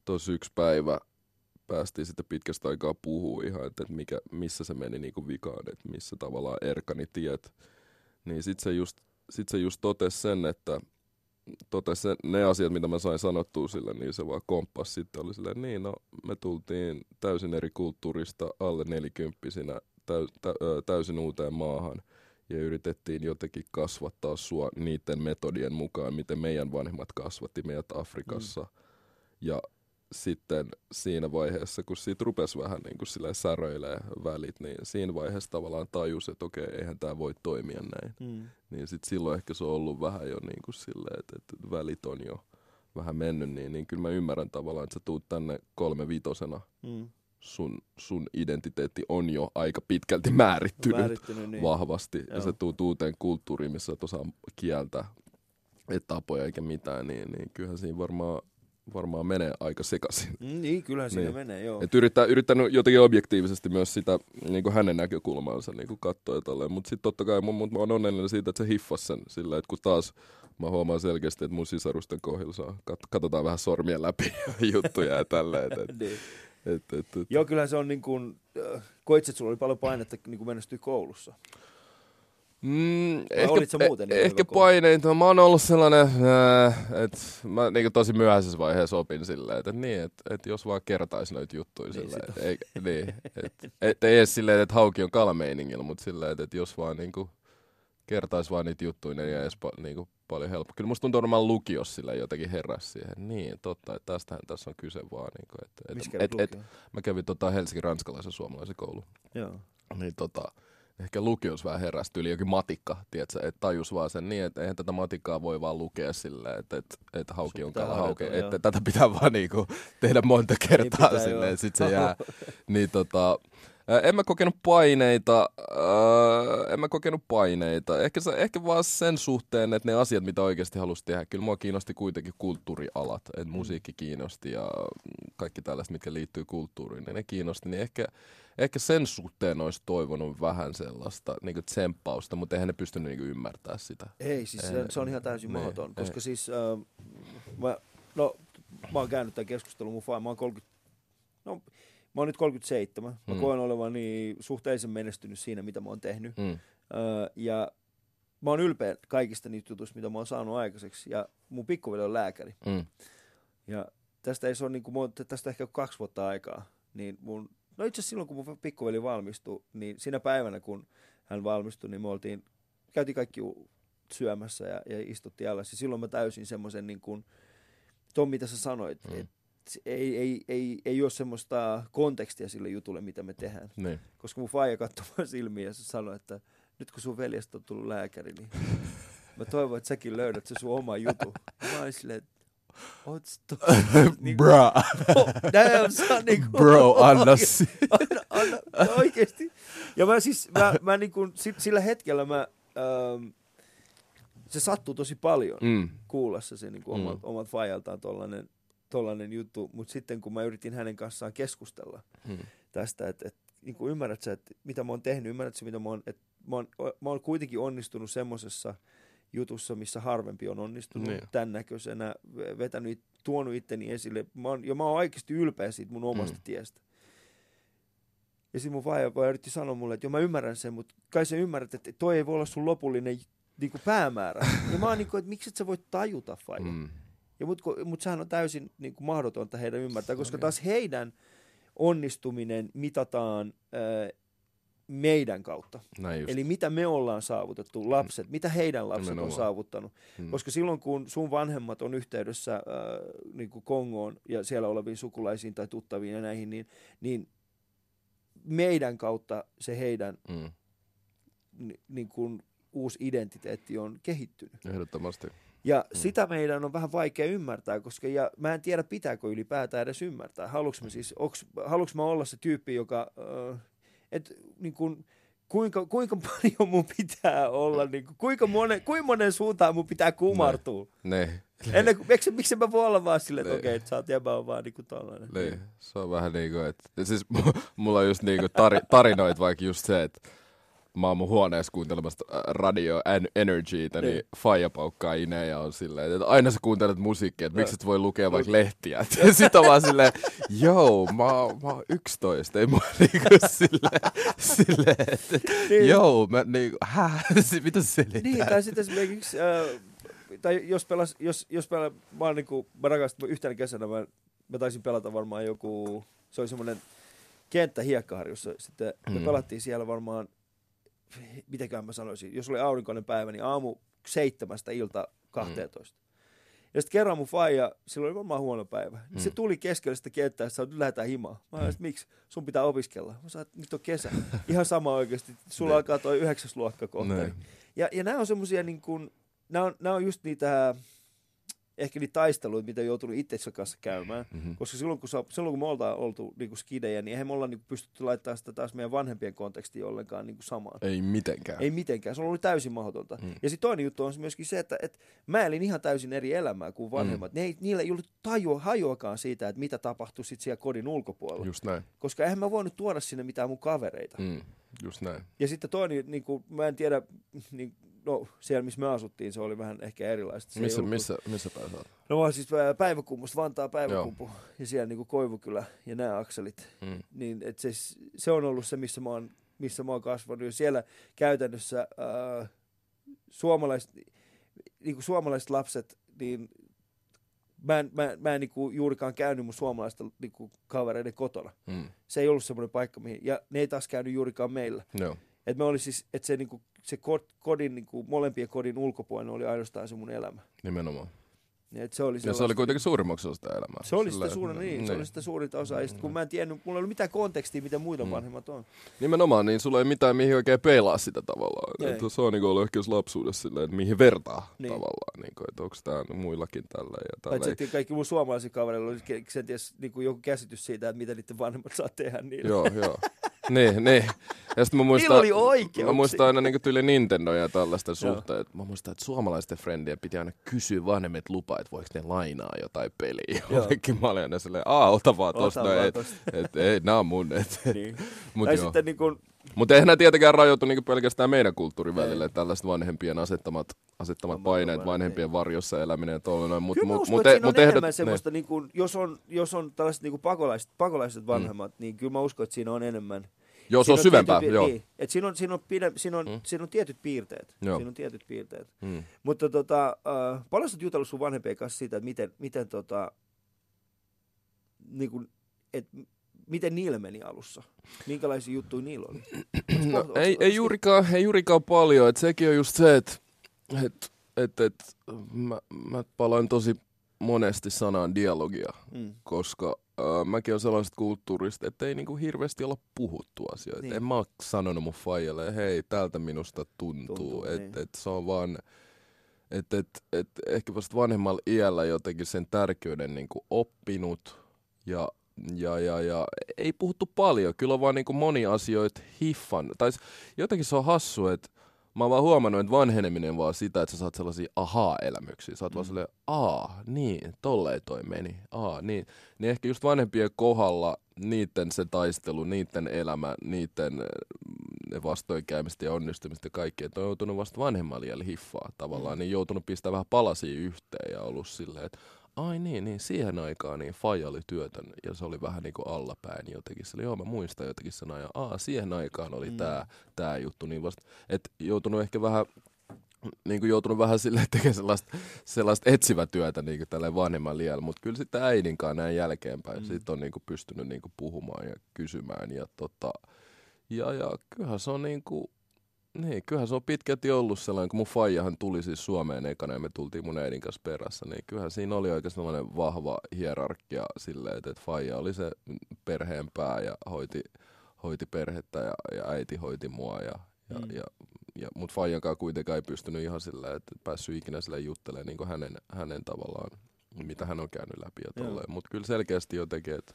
[SPEAKER 2] tossa yksi päivä päästiin sitten pitkästä aikaa puhua ihan, että, että mikä, missä se meni niinku vikaan, että missä tavallaan erkani tiet. Niin sit se just, sit se just totesi sen, että totesi sen, ne asiat, mitä mä sain sanottua sille, niin se vaan komppas sitten oli silleen, niin no me tultiin täysin eri kulttuurista alle nelikymppisinä täysin uuteen maahan ja yritettiin jotenkin kasvattaa sua niiden metodien mukaan, miten meidän vanhemmat kasvatti meidät Afrikassa. Mm. Ja sitten siinä vaiheessa, kun siitä rupesi vähän niin kuin silleen säröilee välit, niin siinä vaiheessa tavallaan tajus, että okei, eihän tämä voi toimia näin.
[SPEAKER 1] Hmm.
[SPEAKER 2] Niin sitten silloin ehkä se on ollut vähän jo niin kuin silleen, että, että välit on jo vähän mennyt, niin, niin kyllä mä ymmärrän tavallaan, että sä tuut tänne kolme vitosena,
[SPEAKER 1] Hmm.
[SPEAKER 2] Sun, sun identiteetti on jo aika pitkälti määrittynyt
[SPEAKER 1] Määrittynyt, niin.
[SPEAKER 2] vahvasti. Ja
[SPEAKER 1] Joo.
[SPEAKER 2] sä tuut uuteen kulttuuriin, missä et osaa kieltä, et tapoja eikä mitään, niin, niin kyllähän siinä varmaan, varmaan menee aika sekaisin.
[SPEAKER 1] Mm, niin, kyllähän siinä
[SPEAKER 2] Niin.
[SPEAKER 1] menee, joo.
[SPEAKER 2] Et yrittää, yrittänyt jotenkin objektiivisesti myös sitä niin kuin hänen näkökulmaansa niin katsoa ja. Mutta sitten totta kai mun, mut mä oon onnellinen siitä, että se hiffas sen sillä, että kun taas mä huomaan selkeästi, että mun sisarusten kohdilla saa, kat, katsotaan vähän sormien läpi [LAUGHS] juttuja ja tälleen. Et, et, [LAUGHS]
[SPEAKER 1] niin.
[SPEAKER 2] Et, et, et.
[SPEAKER 1] Joo, kyllähän se on niin kuin, äh, koitsit, että sulla oli paljon painetta niin kuin menestyä koulussa.
[SPEAKER 2] Mm, ehkä,
[SPEAKER 1] olit sä muuten niin
[SPEAKER 2] ehkä paineita. Mä oon ollut sellainen, äh, että mä niinku tosi myöhäisessä vaiheessa opin silleen, että niin, että et jos vaan kertais noita juttuja
[SPEAKER 1] Niin,
[SPEAKER 2] silleen, ei, niin, et, et, ei edes silleen, että hauki on kalameiningillä, mutta silleen, että et jos vaan niinku kertais vaan niitä juttuja, niin ei edes pa, niinku paljon helppo. Kyllä musta tuntuu, että mä lukiossa silleen jotenkin heräs siihen. Niin, totta, että tästähän tässä on kyse vaan. Niinku, et, et, et,
[SPEAKER 1] lukioon?
[SPEAKER 2] mä kävin tota Helsingin ranskalaisen suomalaisen koulun
[SPEAKER 1] Joo.
[SPEAKER 2] niin tota, ehkä lukios vähän heräsi yli jokin matikka, tiedätkö, että tajus vaan sen niin, että eihän tätä matikkaa voi vaan lukea silleen, että, että, että hauki on kala hauki, että
[SPEAKER 1] joo.
[SPEAKER 2] tätä pitää vaan niinku tehdä monta kertaa
[SPEAKER 1] pitää,
[SPEAKER 2] silleen, sit se jää. [LAUGHS] niin tota, En mä kokenut paineita, äh, en mä kokenut paineita. Ehkä, se, ehkä vaan sen suhteen, että ne asiat, mitä oikeasti halusi tehdä. Kyllä mua kiinnosti kuitenkin kulttuurialat, että mm. musiikki kiinnosti ja kaikki tällaiset, mitkä liittyy kulttuuriin, niin ne kiinnosti. Niin ehkä, ehkä sen suhteen olisi toivonut vähän sellaista niin tsemppausta, mutta eihän ne pystynyt niin ymmärtämään sitä.
[SPEAKER 1] Ei, siis se, se on ihan täysin ne, mahdoton, koska ei. siis äh, mä, no, mä oon käynyt tämän keskustelun mun mä oon 30, no mä oon nyt 37. Mä mm. koen olevani suhteellisen menestynyt siinä, mitä mä oon tehnyt. Mm. Öö, ja mä oon ylpeä kaikista niistä jutuista, mitä mä oon saanut aikaiseksi. Ja mun pikkuveli on lääkäri. Mm. Ja tästä ei se ole, niin kuin, tästä ehkä kaksi vuotta aikaa. Niin mun, no itse asiassa silloin, kun mun pikkuveli valmistui, niin siinä päivänä, kun hän valmistui, niin me oltiin, käytiin kaikki syömässä ja, ja istuttiin alas. Ja silloin mä täysin semmoisen, niin kuin, tuon mitä sä sanoit, mm. että ei, ei, ei, ei ole semmoista kontekstia sille jutulle, mitä me tehdään.
[SPEAKER 2] Niin.
[SPEAKER 1] Koska mun faija katsoi silmiä ja se sanoi, että nyt kun sun veljestä on tullut lääkäri, niin [LAUGHS] mä toivon, että säkin löydät se sun oma jutu. Mä olin silleen, Oots to...
[SPEAKER 2] niin, Bra.
[SPEAKER 1] No, se on niin kuin,
[SPEAKER 2] Bro, anna, [LAUGHS]
[SPEAKER 1] anna, anna, oikeesti. Ja mä siis, mä, mä niin kuin, sillä hetkellä mä, ähm, se sattuu tosi paljon mm. kuulla se niin kuin mm. omat, omat faijaltaan tollanen, tollainen juttu, mutta sitten kun mä yritin hänen kanssaan keskustella hmm. tästä, että et, niin ymmärrät sä, että mitä mä oon tehnyt, ymmärrät sä, mitä mä oon, että mä oon, mä oon kuitenkin onnistunut semmoisessa jutussa, missä harvempi on onnistunut niin. tämän näköisenä, vetänyt, tuonut itteni esille. Mä oon, ja mä oon oikeasti ylpeä siitä mun omasta hmm. tiestä. Ja sitten mun vaiva yritti sanoa mulle, että joo mä ymmärrän sen, mutta kai sä ymmärrät, että toi ei voi olla sun lopullinen niin kuin päämäärä. [LAUGHS] ja mä oon niin kuin, että miksi et sä voit tajuta, Faija? Mm. Ja mutta mut sehän on täysin niin kuin mahdotonta heidän ymmärtää, koska taas heidän onnistuminen mitataan ää, meidän kautta. Eli mitä me ollaan saavutettu, lapset, mm. mitä heidän lapset Nimenomaan. on saavuttanut. Mm. Koska silloin kun sun vanhemmat on yhteydessä ää, niin kuin Kongoon ja siellä oleviin sukulaisiin tai tuttaviin ja näihin, niin, niin meidän kautta se heidän mm. ni, niin kuin uusi identiteetti on kehittynyt.
[SPEAKER 2] Ehdottomasti.
[SPEAKER 1] Ja mm. sitä meidän on vähän vaikea ymmärtää, koska ja mä en tiedä pitääkö ylipäätään edes ymmärtää. Haluanko mä siis, haluanko mä olla se tyyppi, joka, äh, et, niin kun, kuinka, kuinka paljon mun pitää olla, niin kuin, kuinka, monen, kuinka monen suuntaan mun pitää kumartua.
[SPEAKER 2] Ne. ne.
[SPEAKER 1] Ennen kuin, miksi, miksi mä voi olla vaan silleen, että okei, okay, sä oot jäbä on vaan niinku tollanen.
[SPEAKER 2] Ne. Se on vähän niin kuin, että siis [LAUGHS] mulla on just niin kuin tar, tarinoit vaikka just se, että mä oon mun huoneessa kuuntelemassa äh, radio Energytä, niin, niin faija paukkaa Ine ja on silleen, että aina sä kuuntelet musiikkia, että miksi et voi lukea vaikka lehtiä. [LAUGHS] Sitten on vaan silleen, joo, mä, mä oon 11, ei mua [LAUGHS] niinku silleen, silleen että niin. joo, mä niinku, [LAUGHS] häh, mitä se selittää?
[SPEAKER 1] Niin, tai sitten esimerkiksi, äh, tai jos pelas, jos, jos pelas, mä oon niinku, mä rakastan yhtenä kesänä, mä, mä taisin pelata varmaan joku, se oli semmoinen kenttä Hiekkaharjussa, sitten me mm. pelattiin siellä varmaan mitäkään mä sanoisin, jos oli aurinkoinen päivä, niin aamu seitsemästä ilta 12. Mm. Ja sitten kerran mun faija, silloin oli varmaan huono päivä, niin mm. se tuli keskelle sitä kenttää, että nyt lähdetään himaan. Mä sanoin, että miksi? Sun pitää opiskella. Mä sanoin, että nyt on kesä. [LAUGHS] Ihan sama oikeasti. Sulla alkaa toi yhdeksäs luokka kohta. Ja, ja nämä on semmosia niin kuin, nämä on, nämä on just niitä, ehkä niitä taisteluita, mitä joutunut itse kanssa käymään. Mm-hmm. Koska silloin kun, silloin kun me oltaan oltu niin kuin skidejä, niin eihän me olla niin kuin pystytty laittamaan sitä taas meidän vanhempien kontekstiin ollenkaan niin kuin samaan.
[SPEAKER 2] Ei mitenkään.
[SPEAKER 1] Ei mitenkään. Se on ollut täysin mahdotonta. Mm. Ja sitten toinen juttu on myöskin se, että, että mä elin ihan täysin eri elämää kuin vanhemmat. Mm. Ne ei, niillä ei ollut tajua, hajuakaan siitä, että mitä tapahtui sitten siellä kodin ulkopuolella.
[SPEAKER 2] Just näin.
[SPEAKER 1] Koska eihän mä voinut tuoda sinne mitään mun kavereita.
[SPEAKER 2] Mm. Just näin.
[SPEAKER 1] Ja sitten toinen, niin kuin, mä en tiedä, niin, no siellä missä me asuttiin, se oli vähän ehkä erilaista. Se
[SPEAKER 2] missä, missä, missä päin sä
[SPEAKER 1] No mä siis päiväkummusta, Vantaa päiväkumpu Joo. ja siellä niinku Koivukylä ja nämä akselit. Mm. Niin et se, se, on ollut se, missä mä oon, missä mä oon kasvanut. Ja siellä käytännössä äh, suomalaiset, niinku suomalaiset lapset, niin mä en, mä, mä en niinku juurikaan käynyt mun suomalaista niinku kavereiden kotona. Mm. Se ei ollut semmoinen paikka, mihin, ja ne ei taas käynyt juurikaan meillä.
[SPEAKER 2] No.
[SPEAKER 1] Et me oli siis, että se, niinku, se kodin, niinku, molempien kodin ulkopuolinen oli ainoastaan se mun elämä.
[SPEAKER 2] Nimenomaan.
[SPEAKER 1] Niin, et se oli
[SPEAKER 2] ja se oli kuitenkin suurimmaksi osa sitä elämää.
[SPEAKER 1] Se oli sitä, suurin, niin, niin. se oli sitä suurinta osaa. Ja sit, kun mm. mä en tiennyt, mulla ei ollut mitään kontekstia, mitä muita mm. vanhemmat on.
[SPEAKER 2] Nimenomaan, niin sulla ei mitään mihin oikein peilaa sitä tavallaan. Että se on niin ollut ehkä lapsuudessa silleen, että mihin vertaa niin. tavallaan. Niin kuin, että onko tämä muillakin tällä ja tällä.
[SPEAKER 1] Paitsi kaikki mun suomalaisilla kavereilla oli kenties niin kuin joku käsitys siitä, että mitä niiden vanhemmat saa tehdä. Niin.
[SPEAKER 2] Joo, joo. [LAUGHS] niin, niin. Ja sitten mä muistan,
[SPEAKER 1] oli oikeuksia.
[SPEAKER 2] mä muistan aina niin tyyli Nintendo ja tällaisten suhteen. Mä muistan, että suomalaisten friendien piti aina kysyä vanhemmat lupaa, että voiko ne lainaa jotain peliä. Jollekin mä olin aina silleen, aa, ota vaan
[SPEAKER 1] Ota
[SPEAKER 2] tosta.
[SPEAKER 1] vaan
[SPEAKER 2] et,
[SPEAKER 1] tosta.
[SPEAKER 2] et, ei, nää on mun. Et.
[SPEAKER 1] Niin.
[SPEAKER 2] Mut
[SPEAKER 1] tai
[SPEAKER 2] joo.
[SPEAKER 1] sitten niin kuin,
[SPEAKER 2] Mutta eihän nämä tietenkään rajoitu niinku pelkästään meidän kulttuurin välillä, että tällaiset vanhempien asettamat, asettamat
[SPEAKER 1] Omat
[SPEAKER 2] paineet, vanhempien varjossa eläminen ja tolleen. Mutta
[SPEAKER 1] Kyllä mä
[SPEAKER 2] mut,
[SPEAKER 1] uskon,
[SPEAKER 2] mut,
[SPEAKER 1] että
[SPEAKER 2] e-
[SPEAKER 1] siinä on
[SPEAKER 2] mut ehdot,
[SPEAKER 1] enemmän semmoista, niin kuin, jos, on, jos on tällaiset niin pakolaiset, pakolaiset vanhemmat, niin kyllä mä uskon, että siinä on enemmän.
[SPEAKER 2] Joo, se
[SPEAKER 1] Siinä
[SPEAKER 2] on syvempää,
[SPEAKER 1] tietyt,
[SPEAKER 2] joo.
[SPEAKER 1] Niin, että siinä on, siinä on, pide, siinä on,
[SPEAKER 2] Mm.
[SPEAKER 1] siinä on tietyt piirteet.
[SPEAKER 2] Joo.
[SPEAKER 1] Siinä on tietyt piirteet.
[SPEAKER 2] Mm.
[SPEAKER 1] Mutta tota, äh, paljon oot jutellut sun vanhempien kanssa siitä, että miten, miten, tota, niin kuin, et, miten niillä meni alussa? Minkälaisia juttuja niillä oli?
[SPEAKER 2] No,
[SPEAKER 1] Onks-
[SPEAKER 2] ei, ei, juurikaan, ei juurikaan paljon. Et sekin on just se, että et, et, et, mä, mä palaan tosi monesti sanaan dialogia,
[SPEAKER 1] Mm.
[SPEAKER 2] koska äh, mäkin on sellaisesta kulttuurista, että ei niinku hirveästi olla puhuttu asioita.
[SPEAKER 1] Niin.
[SPEAKER 2] Niin. En mä oo sanonut mun faijalle, hei, tältä minusta tuntuu.
[SPEAKER 1] Tuntuu,
[SPEAKER 2] että
[SPEAKER 1] niin.
[SPEAKER 2] et se on vaan, että et, et, ehkä vasta vanhemmalla iällä jotenkin sen tärkeyden niinku oppinut ja ja, ja, ja ei puhuttu paljon, kyllä on vaan niinku moni asioita hiffan. Tai jotenkin se on hassu, että mä oon vaan huomannut, että vanheneminen vaan sitä, että sä saat sellaisia ahaa-elämyksiä. Sä oot mm. vaan silleen, aa, niin, tolleen toi meni, aa, niin. Niin ehkä just vanhempien kohdalla niiden se taistelu, niiden elämä, niiden ne vastoinkäymistä ja onnistumista ja kaikki, että on joutunut vasta vanhemmalla hiffaa tavallaan, mm. niin joutunut pistää vähän palasia yhteen ja ollut silleen, että ai niin, niin siihen aikaan niin Faija oli työtön ja se oli vähän niin kuin allapäin jotenkin. Se oli, joo mä muistan jotenkin sen ajan, aa siihen aikaan oli
[SPEAKER 1] Mm.
[SPEAKER 2] tää, tää juttu, niin vasta, että joutunut ehkä vähän niin kuin joutunut vähän silleen tekemään sellaista, sellaista etsivä työtä niin tällä vanhemman liialla, mutta kyllä sitten äidinkaan näin jälkeenpäin.
[SPEAKER 1] Mm.
[SPEAKER 2] Sitten on niin kuin pystynyt niin kuin puhumaan ja kysymään ja tota, ja, ja kyllähän se on niin kuin, niin, kyllähän se on pitkälti ollut sellainen, kun mun faijahan tuli siis Suomeen ekana ja me tultiin mun äidin kanssa perässä, niin kyllähän siinä oli oikein sellainen vahva hierarkia silleen, että, että faija oli se perheen pää ja hoiti, hoiti perhettä ja, ja äiti hoiti mua ja, ja,
[SPEAKER 1] Mm.
[SPEAKER 2] ja, ja mut faijankaan kuitenkaan ei pystynyt ihan sillä, että päässyt ikinä sille juttelemaan niin hänen, hänen tavallaan, mitä hän on käynyt läpi ja tolleen. Mutta kyllä selkeästi jotenkin, että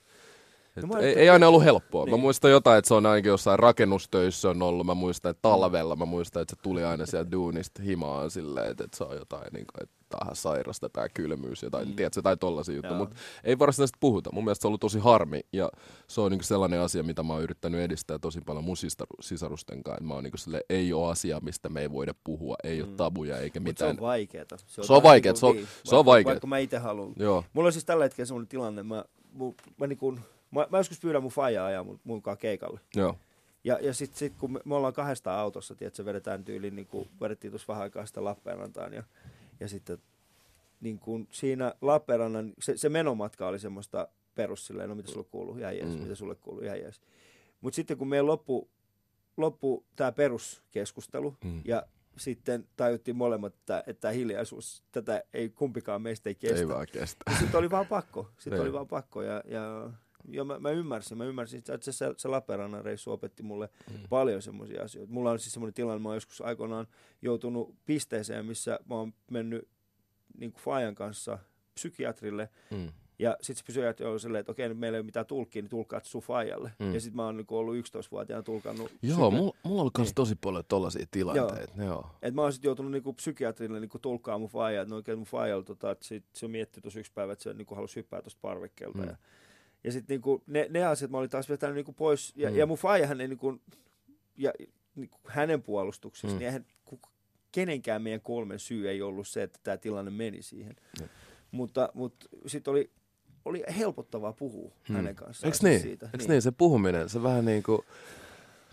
[SPEAKER 2] et
[SPEAKER 1] No mä
[SPEAKER 2] ei, ei aina ollut helppoa.
[SPEAKER 1] Niin.
[SPEAKER 2] Mä muistan jotain, että se on ainakin jossain rakennustöissä on ollut. Mä muistan, että talvella mä muistan, että se tuli aina sieltä duunista himaan silleen, että, että se on jotain, niin kuin, että on ihan sairasta, tää kylmyys, jotain,
[SPEAKER 1] Mm.
[SPEAKER 2] tiedätkö, tai tollasia juttuja. Mutta ei varsinaisesti puhuta. Mun mielestä se on ollut tosi harmi ja se on niin kuin sellainen asia, mitä mä oon yrittänyt edistää tosi paljon mun sisaru- sisarusten kanssa. Mä oon niin kuin sille, ei ole asia, mistä me ei voida puhua, ei ole
[SPEAKER 1] Mm.
[SPEAKER 2] tabuja eikä
[SPEAKER 1] se
[SPEAKER 2] mitään.
[SPEAKER 1] on vaikeeta.
[SPEAKER 2] Se on
[SPEAKER 1] taas
[SPEAKER 2] vaikeeta,
[SPEAKER 1] niinku
[SPEAKER 2] se on-
[SPEAKER 1] niin,
[SPEAKER 2] se on
[SPEAKER 1] vaikka-
[SPEAKER 2] vaikeeta.
[SPEAKER 1] Vaikka mä itse haluan.
[SPEAKER 2] Joo.
[SPEAKER 1] Mulla on siis tällä hetkellä semmoinen tilanne, mä, mu, mä, niin kun, mä, mä joskus pyydän mun faijaa ajaa mun, mun kanssa keikalle.
[SPEAKER 2] Joo.
[SPEAKER 1] Ja, ja sitten sit, kun me, me, ollaan kahdesta autossa, tiedätkö, vedetään tyyliin, niin kuin vedettiin tuossa vähän aikaa sitä Lappeenrantaan. Ja, ja sitten niin kuin siinä Lappeenrannan, se, se menomatka oli semmoista perus silleen, no mitä sulle kuuluu, ihan jees,
[SPEAKER 2] Mm.
[SPEAKER 1] mitä sulle kuuluu, ihan jees. Mutta sitten kun meillä loppu, loppu tämä peruskeskustelu,
[SPEAKER 2] Mm.
[SPEAKER 1] ja sitten tajuttiin molemmat, että, että hiljaisuus, tätä ei kumpikaan meistä ei kestä.
[SPEAKER 2] Ei vaan kestä.
[SPEAKER 1] Sitten oli vaan pakko. Sitten
[SPEAKER 2] Niin.
[SPEAKER 1] oli vaan pakko. Ja, ja, ja mä, mä, ymmärsin. Mä ymmärsin, että se, se Lappeenrannan reissu opetti mulle
[SPEAKER 2] Mm.
[SPEAKER 1] paljon semmoisia asioita. Mulla on siis semmoinen tilanne, mä oon joskus aikoinaan joutunut pisteeseen, missä mä oon mennyt niin kuin Fajan kanssa psykiatrille.
[SPEAKER 2] Mm.
[SPEAKER 1] Ja sitten se psykiatri oli silleen, että okei, nyt meillä ei ole mitään tulkkia, niin tulkkaat sun Fajalle.
[SPEAKER 2] Mm.
[SPEAKER 1] Ja sitten mä oon niin ollut 11-vuotiaana tulkannut.
[SPEAKER 2] Joo, mulla, mulla on ollut kans
[SPEAKER 1] Niin.
[SPEAKER 2] tosi paljon tollasia tilanteita. Joo. Joo.
[SPEAKER 1] Et mä oon sitten joutunut niinku psykiatrille niinku tulkkaa mun faijaa, että no oikein mun faijalla, tota, että sit, se mietti tuossa yksi päivä, että se niinku halusi hyppää tuosta parvekkeelta.
[SPEAKER 2] Mm.
[SPEAKER 1] Ja, ja sitten niinku, ne, ne asiat mä olin taas vetänyt niinku pois. Ja,
[SPEAKER 2] Mm.
[SPEAKER 1] ja mun faijahan ei niinku, ja niinku hänen puolustuksessa,
[SPEAKER 2] Mm.
[SPEAKER 1] mm. niin eihän kenenkään meidän kolmen syy ei ollut se, että tämä tilanne meni siihen.
[SPEAKER 2] Jep.
[SPEAKER 1] Mutta, mutta sitten oli, oli helpottavaa puhua
[SPEAKER 2] Hmm.
[SPEAKER 1] hänen kanssaan.
[SPEAKER 2] Eikö niin?
[SPEAKER 1] Siitä.
[SPEAKER 2] Eikö niin? Se puhuminen, se vähän niin kuin...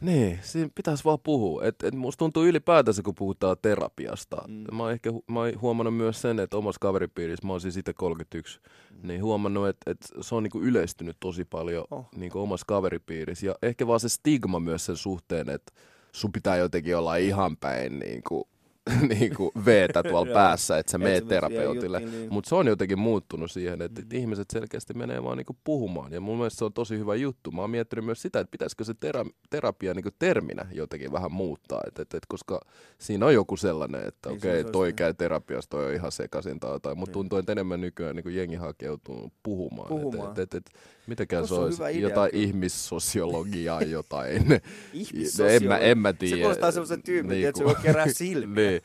[SPEAKER 2] Niin, siinä pitäisi vaan puhua. Et, et musta tuntuu ylipäätänsä, kun puhutaan terapiasta.
[SPEAKER 1] Mm.
[SPEAKER 2] Mä oon ehkä mä oon huomannut myös sen, että omassa kaveripiirissä, mä oon siis itse 31,
[SPEAKER 1] Mm.
[SPEAKER 2] niin huomannut, että, että se on niinku yleistynyt tosi paljon
[SPEAKER 1] Oh.
[SPEAKER 2] niinku omassa kaveripiirissä. Ja ehkä vaan se stigma myös sen suhteen, että sun pitää jotenkin olla ihan päin niinku [LAUGHS] niinku veetä tuolla [LAUGHS] päässä, että sä
[SPEAKER 1] Et sä
[SPEAKER 2] meet terapeutille.
[SPEAKER 1] niin.
[SPEAKER 2] Mutta se on jotenkin muuttunut siihen, että mm. ihmiset selkeästi menee vaan niinku puhumaan. Ja mun mielestä se on tosi hyvä juttu. Mä oon miettinyt myös sitä, että pitäisikö se tera- terapia niinku terminä jotenkin vähän muuttaa. Et, et, et, koska siinä on joku sellainen, että
[SPEAKER 1] Niin,
[SPEAKER 2] okei, okay, toi
[SPEAKER 1] niin.
[SPEAKER 2] käy terapiassa, toi on ihan sekaisin tai jotain. Mutta
[SPEAKER 1] Niin.
[SPEAKER 2] tuntuu, että enemmän nykyään niinku jengi hakeutuu puhumaan.
[SPEAKER 1] Puhumaan.
[SPEAKER 2] Et, et, et, et, mitäkään se olisi?
[SPEAKER 1] idea
[SPEAKER 2] jotain ihmissosiologiaa, jotain. [LAUGHS]
[SPEAKER 1] Ihmissosiologi.
[SPEAKER 2] en, mä, en mä tiedä.
[SPEAKER 1] Se kuulostaa semmoisen tyypin,
[SPEAKER 2] Niinku.
[SPEAKER 1] että se voi kerää [LAUGHS] silmiä.
[SPEAKER 2] niin.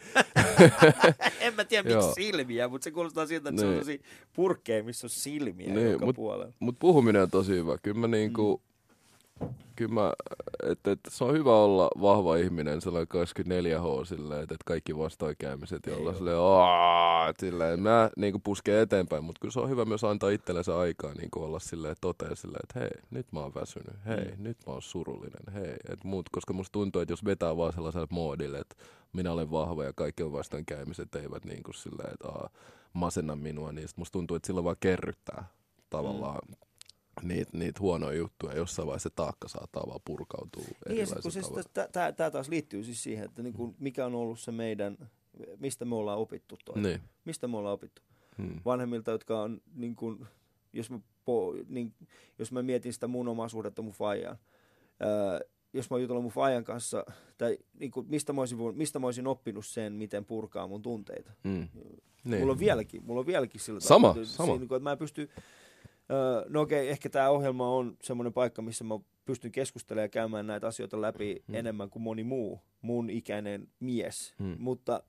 [SPEAKER 2] [LAUGHS]
[SPEAKER 1] en mä tiedä miksi silmiä, mutta se kuulostaa siltä, että se on
[SPEAKER 2] Niin.
[SPEAKER 1] tosi purkkeja, missä on silmiä
[SPEAKER 2] Niin,
[SPEAKER 1] joka
[SPEAKER 2] mut-
[SPEAKER 1] puolella.
[SPEAKER 2] Mutta puhuminen on tosi hyvä. Kyllä mä niinku, kyllä mä, et, et, se on hyvä olla vahva ihminen sellainen 24H silleen, että et kaikki vastoinkäymiset ja
[SPEAKER 1] Ei
[SPEAKER 2] olla
[SPEAKER 1] oo.
[SPEAKER 2] silleen, mä niinku puskee eteenpäin, mutta kyllä se on hyvä myös antaa itsellensä aikaa niinku olla silleen, totea silleen, että hei, nyt mä oon väsynyt, hei,
[SPEAKER 1] Mm.
[SPEAKER 2] nyt mä oon surullinen, hei, et muut, koska musta tuntuu, että jos vetää vaan sellaiselle moodille, että minä olen vahva ja kaikki on vastoinkäymiset eivät niinku silleen, että aa, masenna minua, niin musta tuntuu, että sillä vaan kerryttää tavallaan niitä, niitä huonoja juttuja. Jossain vaiheessa se taakka saattaa vaan purkautua
[SPEAKER 1] Niin, tämä taas liittyy siis siihen, että niinku, mikä on ollut se meidän, mistä me ollaan opittu toi.
[SPEAKER 2] Niin.
[SPEAKER 1] Mistä me ollaan opittu.
[SPEAKER 2] Hmm.
[SPEAKER 1] Vanhemmilta, jotka on, niin kuin, jos, mä po, niin, jos mä mietin sitä mun omaa suhdetta mun faijaan, ää, jos mä oon jutellut mun faijan kanssa, tai niin kuin, mistä, mä olisin, mistä mä olisin oppinut sen, miten purkaa mun tunteita.
[SPEAKER 2] Hmm.
[SPEAKER 1] Niin.
[SPEAKER 2] Niin.
[SPEAKER 1] Mulla on vieläkin, mulla on vieläkin sillä
[SPEAKER 2] Sama,
[SPEAKER 1] tavalla,
[SPEAKER 2] sama.
[SPEAKER 1] Siinä, niin kuin, että mä en pysty, no okei, ehkä tämä ohjelma on semmoinen paikka, missä mä pystyn keskustelemaan ja käymään näitä asioita läpi
[SPEAKER 2] Mm.
[SPEAKER 1] hmm. enemmän kuin moni muu mun ikäinen mies,
[SPEAKER 2] Hmm.
[SPEAKER 1] mutta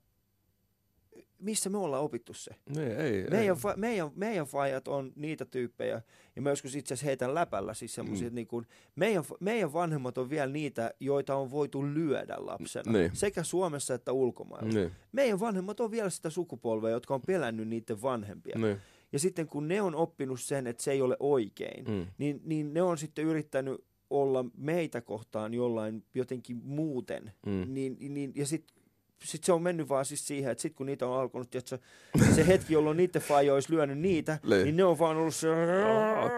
[SPEAKER 1] missä me ollaan opittu se?
[SPEAKER 2] Niin, ei,
[SPEAKER 1] Meidän,
[SPEAKER 2] ei.
[SPEAKER 1] fa- meidän, meidän faijat on niitä tyyppejä, ja mä joskus itse asiassa heitän läpällä siis semmoisia,
[SPEAKER 2] Mm.
[SPEAKER 1] että niin kuin, meidän, meidän vanhemmat on vielä niitä, joita on voitu lyödä lapsena,
[SPEAKER 2] Niin.
[SPEAKER 1] sekä Suomessa että ulkomailla.
[SPEAKER 2] Niin,
[SPEAKER 1] Meidän vanhemmat on vielä sitä sukupolvea, jotka on pelännyt niiden vanhempia.
[SPEAKER 2] niin.
[SPEAKER 1] Ja sitten kun ne on oppinut sen, että se ei ole oikein,
[SPEAKER 2] Hmm.
[SPEAKER 1] niin, niin ne on sitten yrittänyt olla meitä kohtaan jollain jotenkin muuten.
[SPEAKER 2] Hmm.
[SPEAKER 1] Niin, niin, ja sitten sit se on mennyt vaan siis siihen, että sitten kun niitä on alkanut, tiiätkö, se hetki, jolloin niiden faija olisi lyönyt niitä,
[SPEAKER 2] Niin.
[SPEAKER 1] niin ne on vaan ollut se...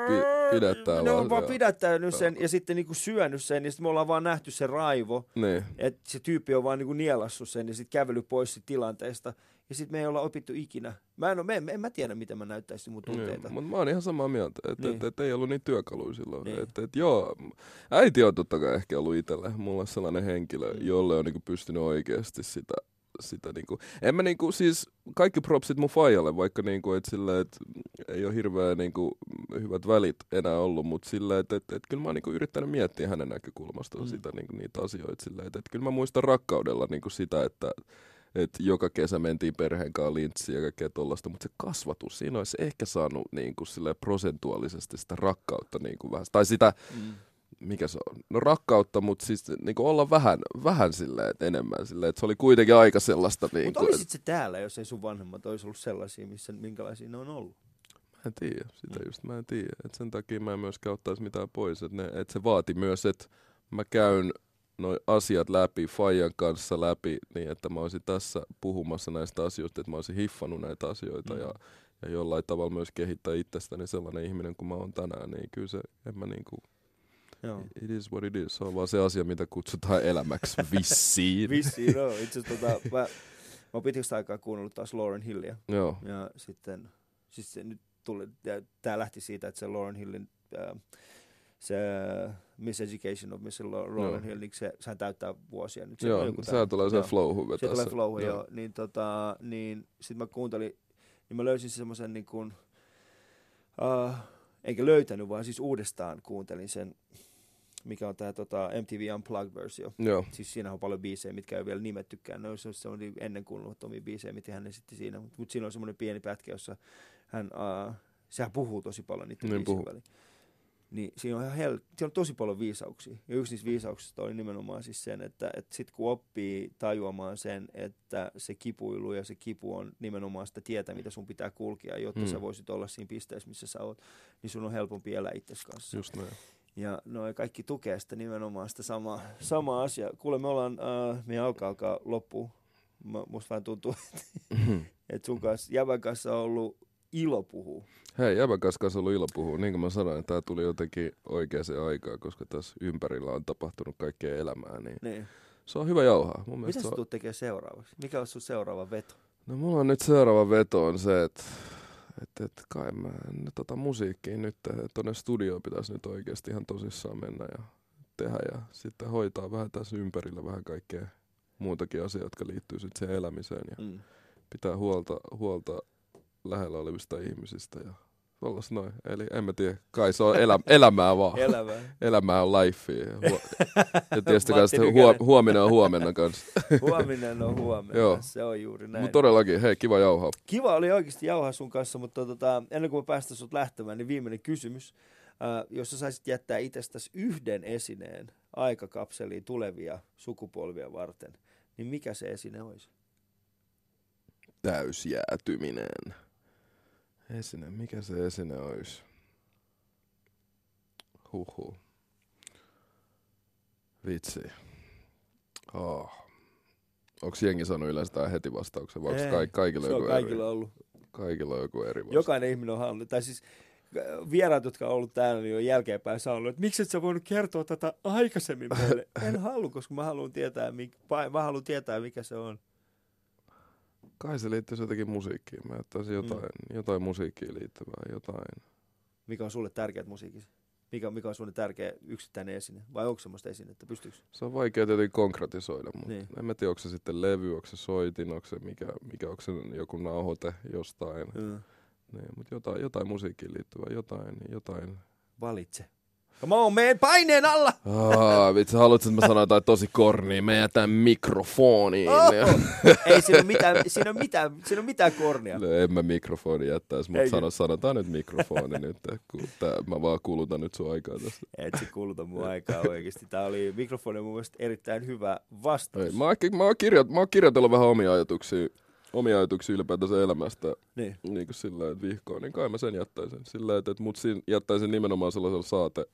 [SPEAKER 2] pi- pidättää
[SPEAKER 1] ne on
[SPEAKER 2] vaan
[SPEAKER 1] pidättänyt sen ja sitten niinku syönyt sen ja sitten me ollaan vaan nähty se raivo,
[SPEAKER 2] Niin.
[SPEAKER 1] että se tyyppi on vaan niinku nielassut sen ja sitten kävellyt pois tilanteesta. Ja sitten me ei olla opittu ikinä. Mä en, mä en, en mä tiedä, miten mä näyttäisin mun tunteita.
[SPEAKER 2] Niin, mutta mä oon ihan samaa mieltä, että
[SPEAKER 1] Niin.
[SPEAKER 2] et, et ei ollut niitä työkaluja silloin.
[SPEAKER 1] Niin.
[SPEAKER 2] Et, et, joo, äiti on totta kai ehkä ollut itselle. Mulla on sellainen henkilö,
[SPEAKER 1] Mm.
[SPEAKER 2] jolle on niinku pystynyt oikeasti sitä, sitä niinku, en mä niinku, siis kaikki propsit mun faijalle, vaikka niinku, et sillä, et ei ole hirveän niinku hyvät välit enää ollut, mutta sillä, että et, et, kyllä mä oon niinku yrittänyt miettiä hänen näkökulmastaan
[SPEAKER 1] Mm.
[SPEAKER 2] sitä, niinku, niitä asioita sillä, että et, kyllä mä muistan rakkaudella niinku sitä, että et joka kesä mentiin perheen kanssa lintsiin ja kaikkea tollasta, mutta se kasvatus, siinä olisi ehkä saanut niin kuin sille prosentuaalisesti sitä rakkautta niin kuin vähän, tai sitä,
[SPEAKER 1] Mm.
[SPEAKER 2] mikä se on, no rakkautta, mutta siis niin kuin olla vähän, vähän silleen, että enemmän silleen, että se oli kuitenkin aika sellaista niin
[SPEAKER 1] Mutta olisit se täällä, jos ei sun vanhemmat olisi ollut sellaisia, missä, minkälaisia ne on ollut?
[SPEAKER 2] Mä en tiedä, sitä
[SPEAKER 1] Mm.
[SPEAKER 2] just mä en tiedä. Et sen takia mä en myöskään ottaisi mitään pois. Et ne, et se vaati myös, että mä käyn noi asiat läpi, Fajan kanssa läpi, niin että mä olisin tässä puhumassa näistä asioista, että mä olisin hiffannut näitä asioita
[SPEAKER 1] Mm.
[SPEAKER 2] ja, ja jollain tavalla myös kehittää itsestäni sellainen ihminen kuin mä oon tänään, niin kyllä se, en mä niinku,
[SPEAKER 1] Joo.
[SPEAKER 2] it is what it is. Se on vaan se asia, mitä kutsutaan elämäksi [LAUGHS] vissiin.
[SPEAKER 1] Vissiin, no. [LAUGHS] Itse asiassa tota, mä, mä oon pitkästä aikaa kuunnellut taas Lauren Hillia.
[SPEAKER 2] Joo,
[SPEAKER 1] Ja sitten, siis se nyt tuli, tää lähti siitä, että se Lauren Hillin, äh, se of Miss Lau- Lauren
[SPEAKER 2] Joo.
[SPEAKER 1] Hill, niin se, sehän täyttää vuosia nyt. Se on
[SPEAKER 2] joo
[SPEAKER 1] joku
[SPEAKER 2] sehän tulee se flow
[SPEAKER 1] Se tulee flow, joo. joo. Niin, tota, niin sit mä kuuntelin, niin mä löysin semmoisen niin kuin, uh, enkä löytänyt, vaan siis uudestaan kuuntelin sen, mikä on tää tota, MTV Unplugged-versio.
[SPEAKER 2] Joo,
[SPEAKER 1] Siis siinä on paljon biisejä, mitkä ei ole vielä nimettykään. Ne on, se on ennen kuulumattomia biisejä, mitä hän esitti siinä. Mutta mut siinä on semmoinen pieni pätkä, jossa hän, uh, sehän puhuu tosi paljon niiden
[SPEAKER 2] Niin
[SPEAKER 1] väliin. Niin siinä on, ihan hel- siinä on tosi paljon viisauksia. Ja yksi niistä viisauksista oli nimenomaan siis sen, että, että sit kun oppii tajuamaan sen, että se kipuilu ja se kipu on nimenomaan sitä tietä, mitä sun pitää kulkea, jotta
[SPEAKER 2] Mm.
[SPEAKER 1] sä voisit olla siinä pisteessä, missä sä oot, niin sun on helpompi elää itsesi kanssa.
[SPEAKER 2] just näin.
[SPEAKER 1] Ja noi kaikki tukee sitä nimenomaan sitä samaa, samaa asiaa. Kuule, me ollaan, äh, meidän alkaa alkaa loppu. Mä, musta vähän tuntuu, että sun kanssa, Jävän kanssa on ollut ilo puhua.
[SPEAKER 2] Hei, Jäbän kanssa kanssa ollut ilo puhua. Niin kuin mä sanoin, tämä tuli jotenkin oikeaan aikaan, koska tässä ympärillä on tapahtunut kaikkea elämää. Niin
[SPEAKER 1] Niin.
[SPEAKER 2] se on hyvä jauhaa. Mun
[SPEAKER 1] Mitä sä
[SPEAKER 2] on...
[SPEAKER 1] tulet tekemään seuraavaksi? Mikä on sun seuraava veto?
[SPEAKER 2] No mulla on nyt seuraava veto on se, että et, et kai mä tota musiikkiin nyt tonne studioon pitäisi nyt oikeasti ihan tosissaan mennä ja tehdä ja sitten hoitaa vähän tässä ympärillä vähän kaikkea muutakin asiaa, jotka liittyy sitten siihen elämiseen ja
[SPEAKER 1] Mm.
[SPEAKER 2] pitää huolta, huolta lähellä olevista ihmisistä ja tollas noin. Eli en mä tiedä, kai se on elä, elämää vaan.
[SPEAKER 1] Elämää.
[SPEAKER 2] Elämää on life. Ja, huo- [LAUGHS] ja tietysti huo, huominen on huomenna kanssa. [LAUGHS]
[SPEAKER 1] Huominen on huomenna.
[SPEAKER 2] Joo.
[SPEAKER 1] Se on juuri näin.
[SPEAKER 2] Mutta todellakin, hei, kiva jauhaa.
[SPEAKER 1] Kiva oli oikeasti jauhaa sun kanssa, mutta tota, ennen kuin mä päästän sut lähtemään, niin viimeinen kysymys. Äh, jos sä saisit jättää itsestäsi yhden esineen aikakapseliin tulevia sukupolvia varten, niin mikä se esine olisi?
[SPEAKER 2] Täysjäätyminen. Esine, mikä se esine olisi? Huhu. Vitsi. Oh. Onko jengi sanonut yleensä tähän heti vastauksen, vai onko
[SPEAKER 1] Ei,
[SPEAKER 2] ka- kaikilla,
[SPEAKER 1] Se on
[SPEAKER 2] joku
[SPEAKER 1] kaikilla
[SPEAKER 2] eri?
[SPEAKER 1] ollut.
[SPEAKER 2] Kaikilla on joku eri vastaus.
[SPEAKER 1] Jokainen ihminen on halunnut. Tai siis äh, vieraat, jotka on ollut täällä, niin on jälkeenpäin sanonut, että miksi et sä voinut kertoa tätä aikaisemmin meille? En halua, koska mä haluan tietää, mik, pa- mä haluan tietää mikä se on.
[SPEAKER 2] Kai se liittyisi jotenkin musiikkiin. Mä jättäisin jotain, mm. jotain musiikkiin liittyvää, jotain.
[SPEAKER 1] Mikä on sulle tärkeät musiikissa? Mikä, mikä on sulle tärkeä yksittäinen esine? Vai onko semmoista esinettä? Pystyykö?
[SPEAKER 2] Se on vaikea tietenkin konkretisoida, mutta
[SPEAKER 1] niin.
[SPEAKER 2] en mä tiedä, onko se sitten levy, onko se soitin, onko se mikä, mikä onko se joku nauhoite jostain.
[SPEAKER 1] Mm.
[SPEAKER 2] Niin, mutta jotain, jotain musiikkiin liittyvää, jotain, jotain.
[SPEAKER 1] Valitse. Come on, meen paineen alla!
[SPEAKER 2] Aa, vitsi, haluatko, että mä sanon jotain tosi kornia? Me jätän mikrofoniin.
[SPEAKER 1] Oh! Ei siinä ole mitään, siinä on mitään, siinä on mitään kornia.
[SPEAKER 2] No, en mä mikrofoni jättäisi, mutta sano, sanotaan nyt mikrofoni nyt, kun tää, mä vaan kulutan nyt sun aikaa tästä.
[SPEAKER 1] Et se kuluta mun aikaa oikeesti. Tää oli mikrofoni mun mielestä erittäin hyvä vastaus.
[SPEAKER 2] Ei, mä, oon, mä, oon kirjoit, mä oon kirjoitellut vähän omia ajatuksia, omia ajatuksia ylipäätänsä elämästä
[SPEAKER 1] Niin.
[SPEAKER 2] niin kuin sillä että vihkoon, niin kai mä sen jättäisin. Sillä että, että mut siinä jättäisin nimenomaan sellaisella saate,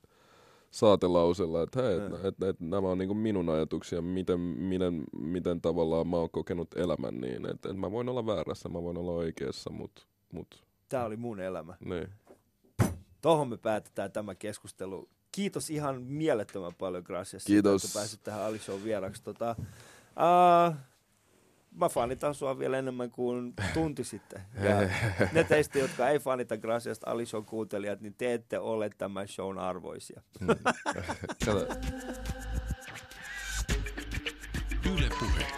[SPEAKER 2] saatelausella, että hei, että, että, että, että nämä on niin kuin minun ajatuksia, miten, miten, miten tavallaan mä oon kokenut elämän niin, että, että mä voin olla väärässä, mä voin olla oikeassa, mutta mut,
[SPEAKER 1] Tää oli mun elämä.
[SPEAKER 2] niin.
[SPEAKER 1] Tohon me päätetään tämä keskustelu. Kiitos ihan mielettömän paljon, Gracias.
[SPEAKER 2] Kiitos.
[SPEAKER 1] Siitä, että pääsit tähän Ali Show vieraksi. Tota, uh, mä fanitan sua vielä enemmän kuin tunti sitten. [LAUGHS] Ja ne teistä, jotka ei fanita Graciasta Ali Show kuuntelijat, niin te ette ole tämän shown arvoisia. [LAUGHS]
[SPEAKER 2] Kato,
[SPEAKER 3] Yle Puhe.